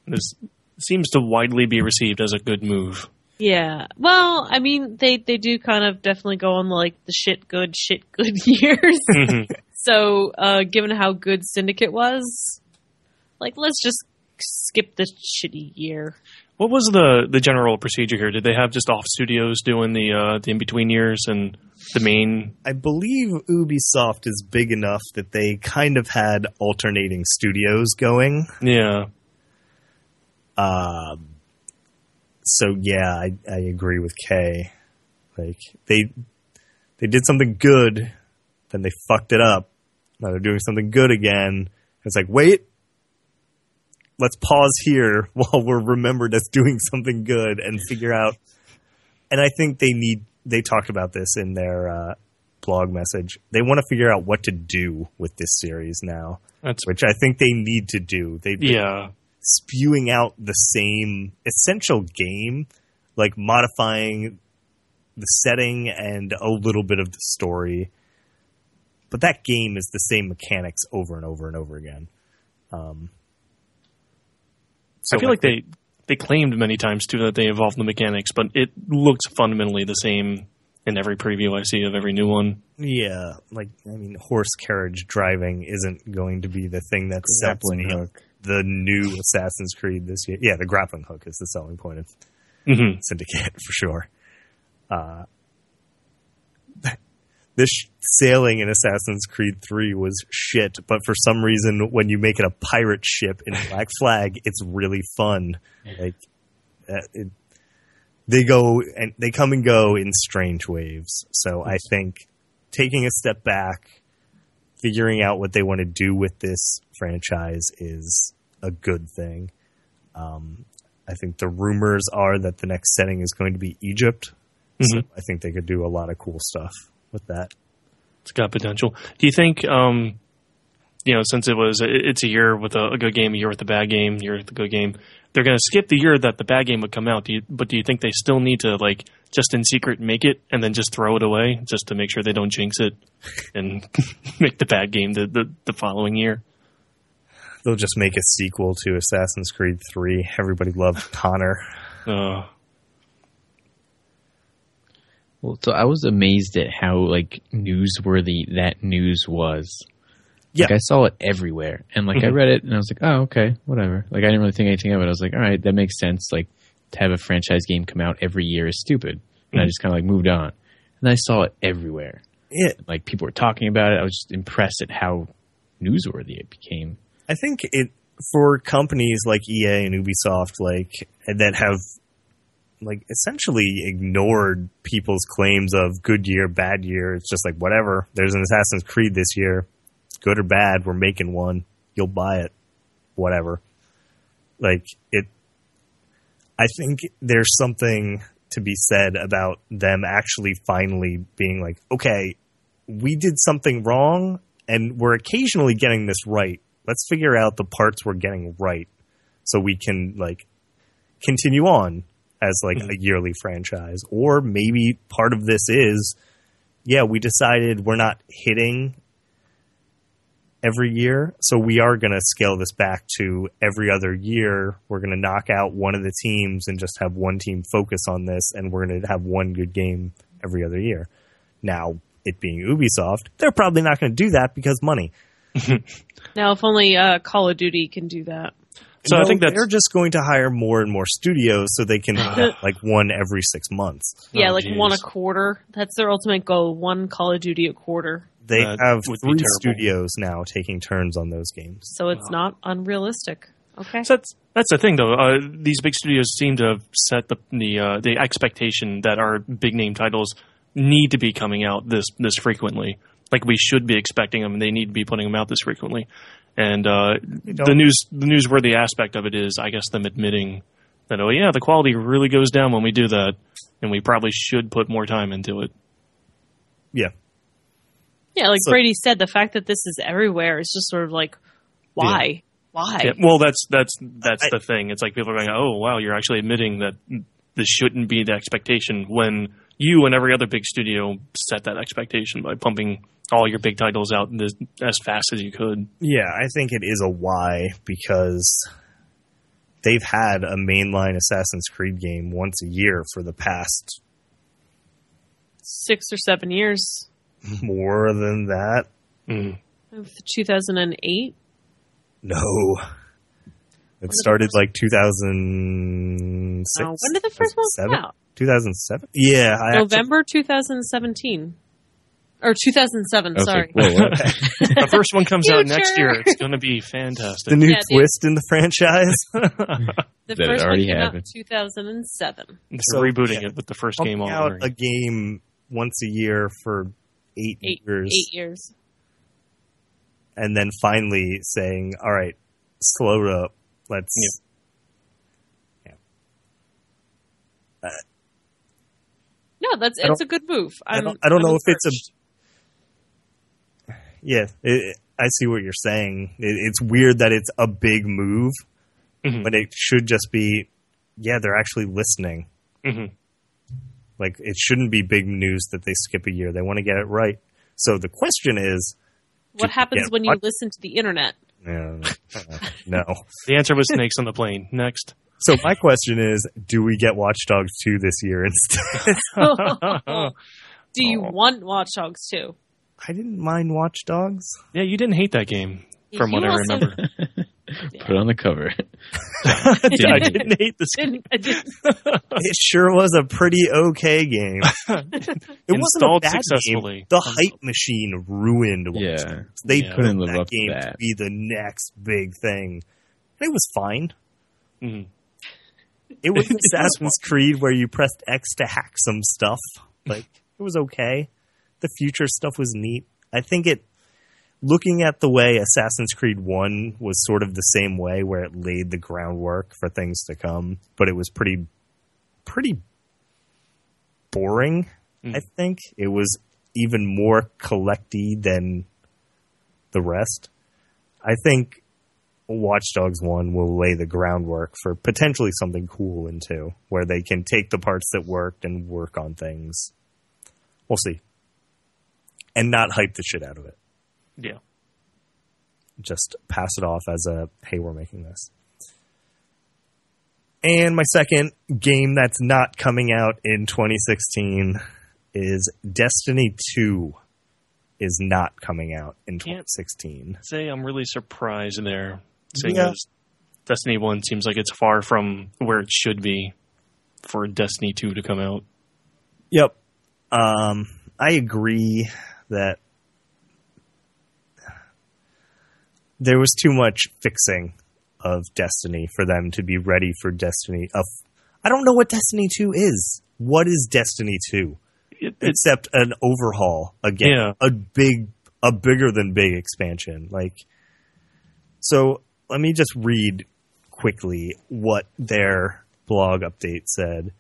This seems to widely be received as a good move. Yeah. Well, I mean, they they do kind of definitely go on like the shit good, shit good (laughs) years. Mhm. so, uh, given how good Syndicate was, like, let's just skip the shitty year. What was the the general procedure here? Did they have just off studios doing the uh, the in between years and the main? I believe Ubisoft is big enough that they kind of had alternating studios going. Yeah, Um, so yeah, I, I agree with Kay. Like they they did something good, then they fucked it up. Now they're doing something good again. It's like wait, let's pause here (laughs) while we're remembered as doing something good and figure out. And I think they need. They talked about this in their uh, blog message. They want to figure out what to do with this series now, that's which I think they need to do. They yeah. Spewing out the same essential game, like modifying the setting and a little bit of the story. But that game is the same mechanics over and over and over again. Um, so I feel like they they claimed many times too that they evolved the mechanics, but it looks fundamentally the same in every preview I see of every new one. yeah, like I mean, horse carriage driving isn't going to be the thing that's sets Grappling me hook. The new Assassin's Creed this year. Yeah, the grappling hook is the selling point of hmm Syndicate (laughs) for sure. Uh, this sailing in Assassin's Creed 3 was shit, but for some reason, when you make it a pirate ship in Black Flag, it's really fun. Like, uh, it, they go and they come and go in strange waves. So I think taking a step back, figuring out what they want to do with this franchise is a good thing. Um, I think the rumors are that the next setting is going to be Egypt. So Mhm. I think they could do a lot of cool stuff with that. It's got potential. Do you think, um, you know, since it was it's a year with a, a good game, a year with a bad game, a year with a good game, they're going to skip the year that the bad game would come out. Do you, but do you think they still need to like just in secret make it and then just throw it away just to make sure they don't jinx it and (laughs) make the bad game the, the, the following year? They'll just make a sequel to Assassin's Creed 3. Everybody loved Connor. Uh, Well, so I was amazed at how like newsworthy that news was. Yeah. Like I saw it everywhere, and like I Mhm. read it, and I was like, oh, okay, whatever. Like I didn't really think anything of it. I was like, all right, that makes sense. Like to have a franchise game come out every year is stupid, and I Mhm. just kind of like moved on. And I saw it everywhere. Yeah, Like people were talking about it. I was just impressed at how newsworthy it became. I think it for companies like EA and Ubisoft, like that have like essentially ignored people's claims of good year, bad year. It's just like whatever. There's an Assassin's Creed this year, good or bad. We're making one. You'll buy it, whatever. Like it. I think there's something to be said about them actually finally being like, okay, we did something wrong, and we're occasionally getting this right let's figure out the parts we're getting right so we can like continue on as like Mhm. a yearly franchise or maybe part of this is yeah we decided we're not hitting every year so we are going to scale this back to every other year we're going to knock out one of the teams and just have one team focus on this and we're going to have one good game every other year now it being ubisoft they're probably not going to do that because money (laughs) Now, if only uh, Call of Duty can do that. So I think that's- they're just going to hire more and more studios so they can have (laughs) like one every six months. Yeah, Oh, like geez. one a quarter. That's their ultimate goal. One Call of Duty a quarter. They That have would three studios now taking turns on those games. So it's not unrealistic. Okay. So that's that's the thing, though. Uh, these big studios seem to have set the the uh, the expectation that our big name titles need to be coming out this this frequently. Like we should be expecting them, and they need to be putting them out this frequently. And uh, the news the newsworthy aspect of it is, I guess, them admitting that oh yeah, the quality really goes down when we do that, and we probably should put more time into it. Yeah. Yeah, like So- Brady said, the fact that this is everywhere is just sort of like, why? Why? Yeah, well, that's that's that's I- the thing. It's like people are going, "Oh, wow, you're actually admitting that this shouldn't be the expectation." When you and every other big studio set that expectation by pumping all your big titles out this, as fast as you could. Yeah, I think it is a why because they've had a mainline Assassin's Creed game once a year for the past Six or seven years. (laughs) more than that. Mm. 2008. No. It the started first- like 2006. Oh, when did the first one come out? 2007? Yeah. I November 2017. Or 2007, sorry. like, whoa, what? (laughs) the first one comes out next year. It's going to be fantastic. the new Yeah, dude. twist in the franchise. (laughs) the That it first already one came out in happened. 2007. They're So, rebooting yeah. it with the first game Pumping all out a game once a year for eight, Eight, years. eight years. and then finally saying, "All right, slow it up. Let's." No, that's it's a good move. I I'm, don't, I don't I'm know if it's a. Yeah, it, I see what you're saying. It, it's weird that it's a big move Mhm. when it should just be, yeah, they're actually listening. Mhm. Like it shouldn't be big news that they skip a year. They want to get it right. So the question is, What happens yeah, when you listen to the internet? uh, (laughs) uh, no. The answer was snakes on the plane. Next. So my question is, do we get Watch Dogs 2 this year instead? (laughs) (laughs) Do you Oh. want Watch Dogs 2? I didn't mind Watch Dogs. Yeah, you didn't hate that game, from You what I remember. Put it on the cover. (laughs) yeah, I didn't hate this game. Didn't, didn't, (laughs) It sure was a pretty okay game. (laughs) It wasn't a Installed bad successfully. game. The hype machine ruined Watch Yeah. Dogs. They Yeah. built Couldn't live that up to game to that. be the next big thing. It was fine. Mhm. It was Assassin's Creed where you pressed X to hack some stuff. Like it was okay. The future stuff was neat. I think it looking at the way Assassin's Creed 1 was sort of the same way where it laid the groundwork for things to come, but it was pretty pretty boring, Mm. I think. It was even more collecty than the rest. I think Watch Dogs 1 will lay the groundwork for potentially something cool in 2, where they can take the parts that worked and work on things. We'll see. And not hype the shit out of it. Yeah. Just pass it off as a, hey, we're making this. And my second game that's not coming out in 2016 is Destiny 2 is not coming out in Can't- 2016. Say I'm really surprised there, seeing Yeah. Destiny 1 seems like it's far from where it should be for Destiny 2 to come out. Yep. Um, I agree that there was too much fixing of Destiny for them to be ready for Destiny. Of I don't know what Destiny 2 is. What is Destiny 2? It, Except an overhaul again. Yeah. A big a bigger than big expansion. Like so let me just read quickly what their blog update said.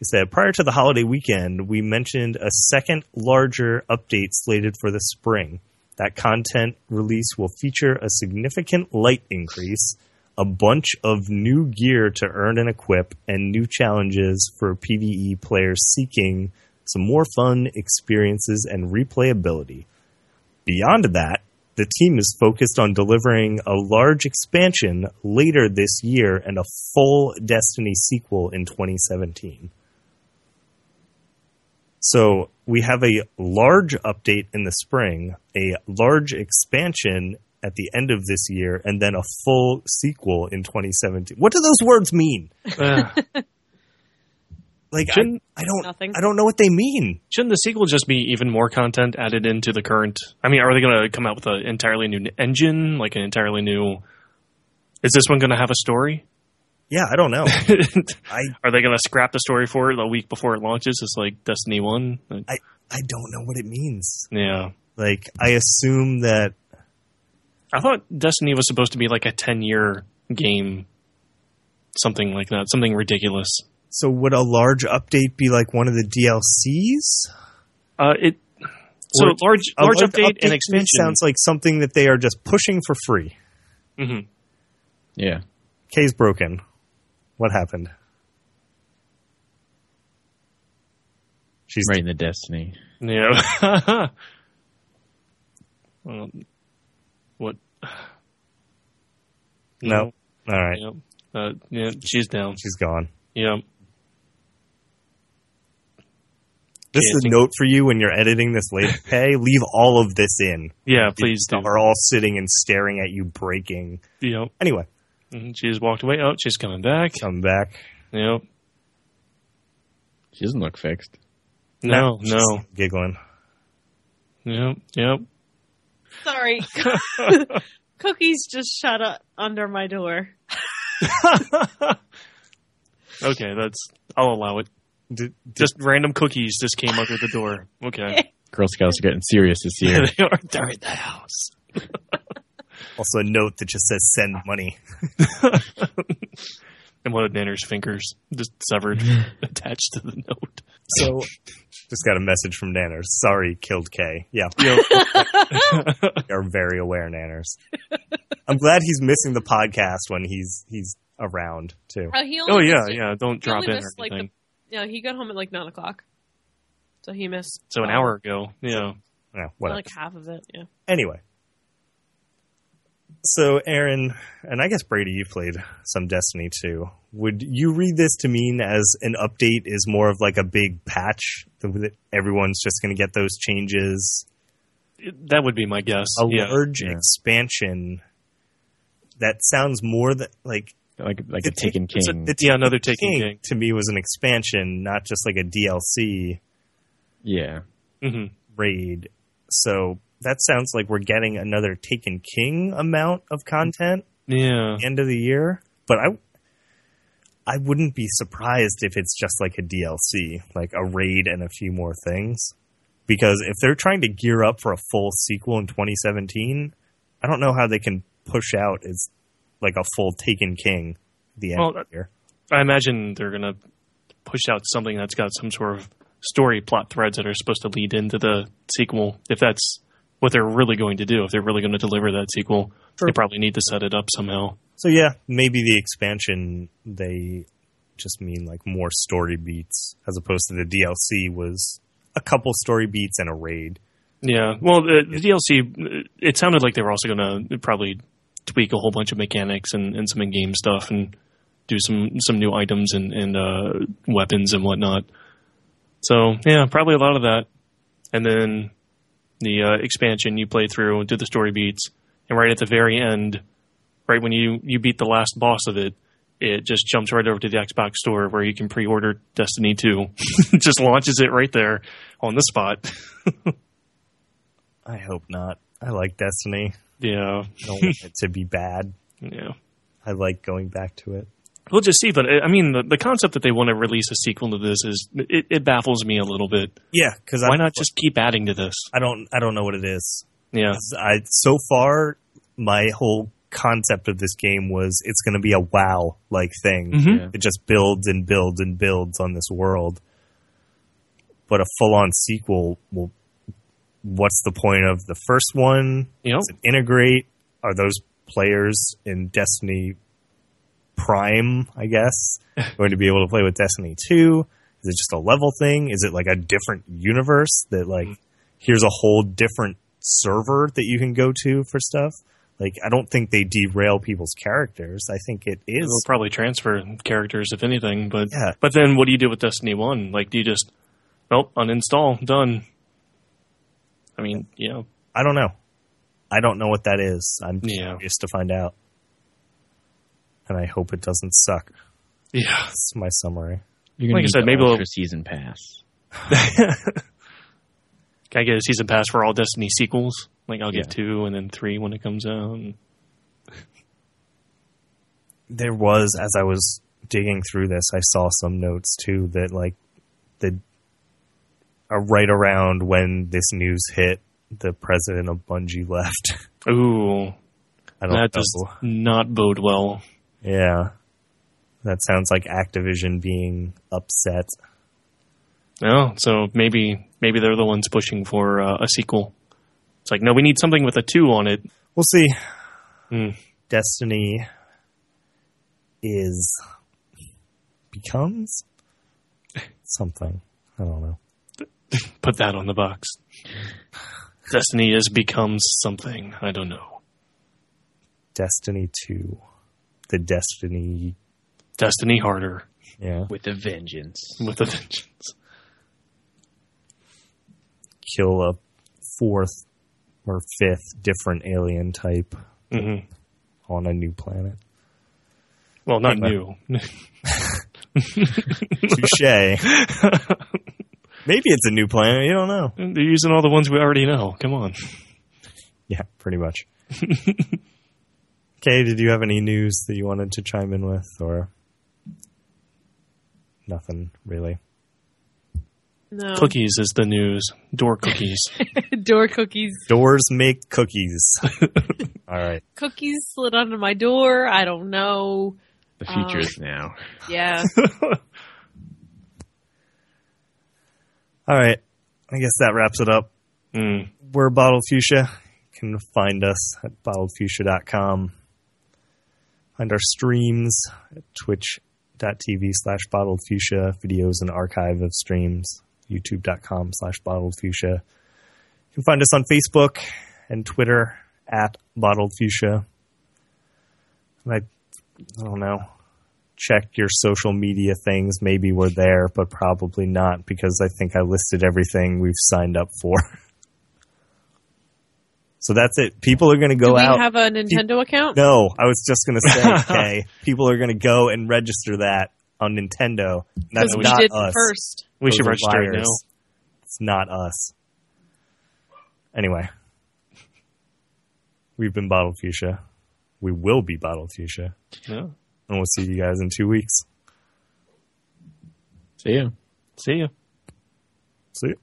It said prior to the holiday weekend, we mentioned a second larger update slated for the spring. That content release will feature a significant light increase, a bunch of new gear to earn and equip, and new challenges for PvE players seeking some more fun experiences and replayability. Beyond that, the team is focused on delivering a large expansion later this year and a full Destiny sequel in 2017. So we have a large update in the spring, a large expansion at the end of this year, and then a full sequel in 2017. What do those words mean? (laughs) Like I, Shouldn't- I don't Nothing. I don't know what they mean. shouldn't the sequel just be even more content added into the current? I mean, are they going to come out with an entirely new engine, like an entirely new? Is this one going to have a story? Yeah, I don't know. (laughs) I are they going to scrap the story for it a week before it launches? It's like Destiny One. I I don't know what it means. Yeah, Like I assume that I thought Destiny was supposed to be like a ten-year game, something like that, something ridiculous. so would a large update be like one of the DLCs? Uh, it so Or large A large large update and expansion. sounds like something that they are just pushing for free. Mhm. Yeah. K's broken. What happened? She's Right in the Destiny. Yeah. (laughs) um, what? no. All right. Yeah. Uh, yeah, she's down. She's gone. Yeah. This Yeah, is a note for you when you're editing this later. (laughs) Pay leave all of this in. Yeah, please do. Are all sitting and staring at you breaking. Yep. Anyway, Mhm, She just walked away. Oh, she's coming back. come back. Yep. She doesn't look fixed. No, She's no. giggling. Yep. Yep. Sorry. (laughs) (laughs) Cookies just shut up under my door. (laughs) okay, that's. I'll allow it. Did, Just random cookies just came under the door. Okay. Girl Scouts are getting serious this year. they are. They're in the house. Also a note that just says send money. (laughs) And one of Nanner's fingers just severed, (laughs) (laughs) attached to the note. So just got a message from Nanners. Sorry, killed K. Yeah, Yep. we are very aware, Nanners. I'm glad he's missing the podcast when he's he's around too. Uh, he only oh yeah, missed- yeah. Don't he drop only in or missed, like, anything. Yeah, he got home at like nine o'clock, so he missed. So an hour ago. Yeah. Yeah, whatever. like half of it. Yeah. Anyway. So, Aaron, and I guess Brady, you played some Destiny too. Would you read this to mean as an update is more of like a big patch that everyone's just going to get those changes? That would be my guess. A yeah. large Yeah. expansion that sounds more that like like like a the Taken it's a- King. the Yeah, another Taken Taken King. to me was an expansion, not just like a DLC yeah. hmm raid. So that sounds like we're getting another Taken King amount of content. Yeah. end of the year. But I I wouldn't be surprised if it's just like a DLC, like a raid and a few more things. Because if they're trying to gear up for a full sequel in 2017, I don't know how they can push out as like a full Taken King the end Well, of the year. I imagine they're gonna push out something that's got some sort of story plot threads that are supposed to lead into the sequel. If that's what they're really going to do, if they're really going to deliver that sequel, they probably need to set it up somehow. So yeah, maybe the expansion they just mean like more story beats as opposed to the DLC was a couple story beats and a raid. Yeah. Well, the, the DLC, it sounded like they were also going to probably tweak a whole bunch of mechanics and, and some in-game stuff and do some some new items and, and uh, weapons and whatnot. So yeah, probably a lot of that. And then the uh, expansion you play through, and do the story beats, and right at the very end, right when you you beat the last boss of it, it just jumps right over to the Xbox store where you can pre-order Destiny 2. (laughs) just launches it right there on the spot. (laughs) I hope not. I like Destiny. Yeah. I don't want it to be bad. (laughs) Yeah. I like going back to it. We'll just see, but uh, I mean, the, the concept that they want to release a sequel to this is it, it baffles me a little bit. Yeah, because Why not just keep adding to this? I don't. I don't know what it is. Yeah, I so far my whole concept of this game was it's going to be a WoW like thing. Mhm. Yeah. It just builds and builds and builds on this world. But a full on sequel, well, what's the point of the first one? you know, Does it integrate? Are those players in Destiny Prime, I guess, (laughs) going to be able to play with Destiny 2? Is it just a level thing? Is it like a different universe that like mm-hmm. here's a whole different server that you can go to for stuff? Like I don't think they derail people's characters. I think it is. it'll probably transfer characters if anything. But Yeah. but then what do you do with Destiny One? Like, do you just nope uninstall done? I mean, you know, I don't know. I don't know what that is. I'm Yeah. curious to find out. And I hope it doesn't suck. yeah. That's my summary. You're Like I said, maybe we'll- season pass. (laughs) Can I get a season pass for all Destiny sequels? Like, I'll get Yeah. two and then three when it comes out. there was as I was digging through this, I saw some notes too that like the uh, right around when this news hit, the president of Bungie left. (laughs) Ooh, I don't that know. does not bode well. Yeah, that sounds like Activision being upset. No, so maybe maybe they're the ones pushing for uh, a sequel. It's like, no, we need something with a two on it. We'll see. Hmm. Destiny is becomes something. I don't know. (laughs) Put that on the box. Destiny is becomes something. I don't know. Destiny 2. The Destiny Destiny harder Yeah. with a vengeance. with a vengeance. Kill a fourth or fifth different alien type hmm on a new planet. Well, not Anyway. new. (laughs) (laughs) Touche. Maybe it's a new planet. You don't know. They're using all the ones we already know. Come on. Yeah, pretty much. (laughs) Okay, did you have any news that you wanted to chime in with, or nothing really? No. Cookies is the news. Door cookies. (laughs) door cookies. Doors make cookies. (laughs) All right. Cookies slid under my door. I don't know. The Um, features now. Yeah. (laughs) All right. I guess that wraps it up. Mm. We're Bottled Fuchsia. You can find us at bottledfuchsia.com. Find our streams at twitch.tv slash bottled fuchsia, videos and archive of streams, youtube.com slash bottled fuchsia. You can find us on Facebook and Twitter at bottled fuchsia. And I, I don't know. Check your social media things. Maybe we're there, but probably not because I think I listed everything we've signed up for. (laughs) So that's it. People are going to go out. Do we out. have a Nintendo account? No, I was just going to say, (laughs) okay, people are going to go and register that on Nintendo. That's Because we not did us. first. We Those should register it liars. now. It's not us. Anyway, we've been Bottled Fuchsia. We will be Bottled Fuchsia. Yeah. And we'll see you guys in two weeks. See you. See you. See you.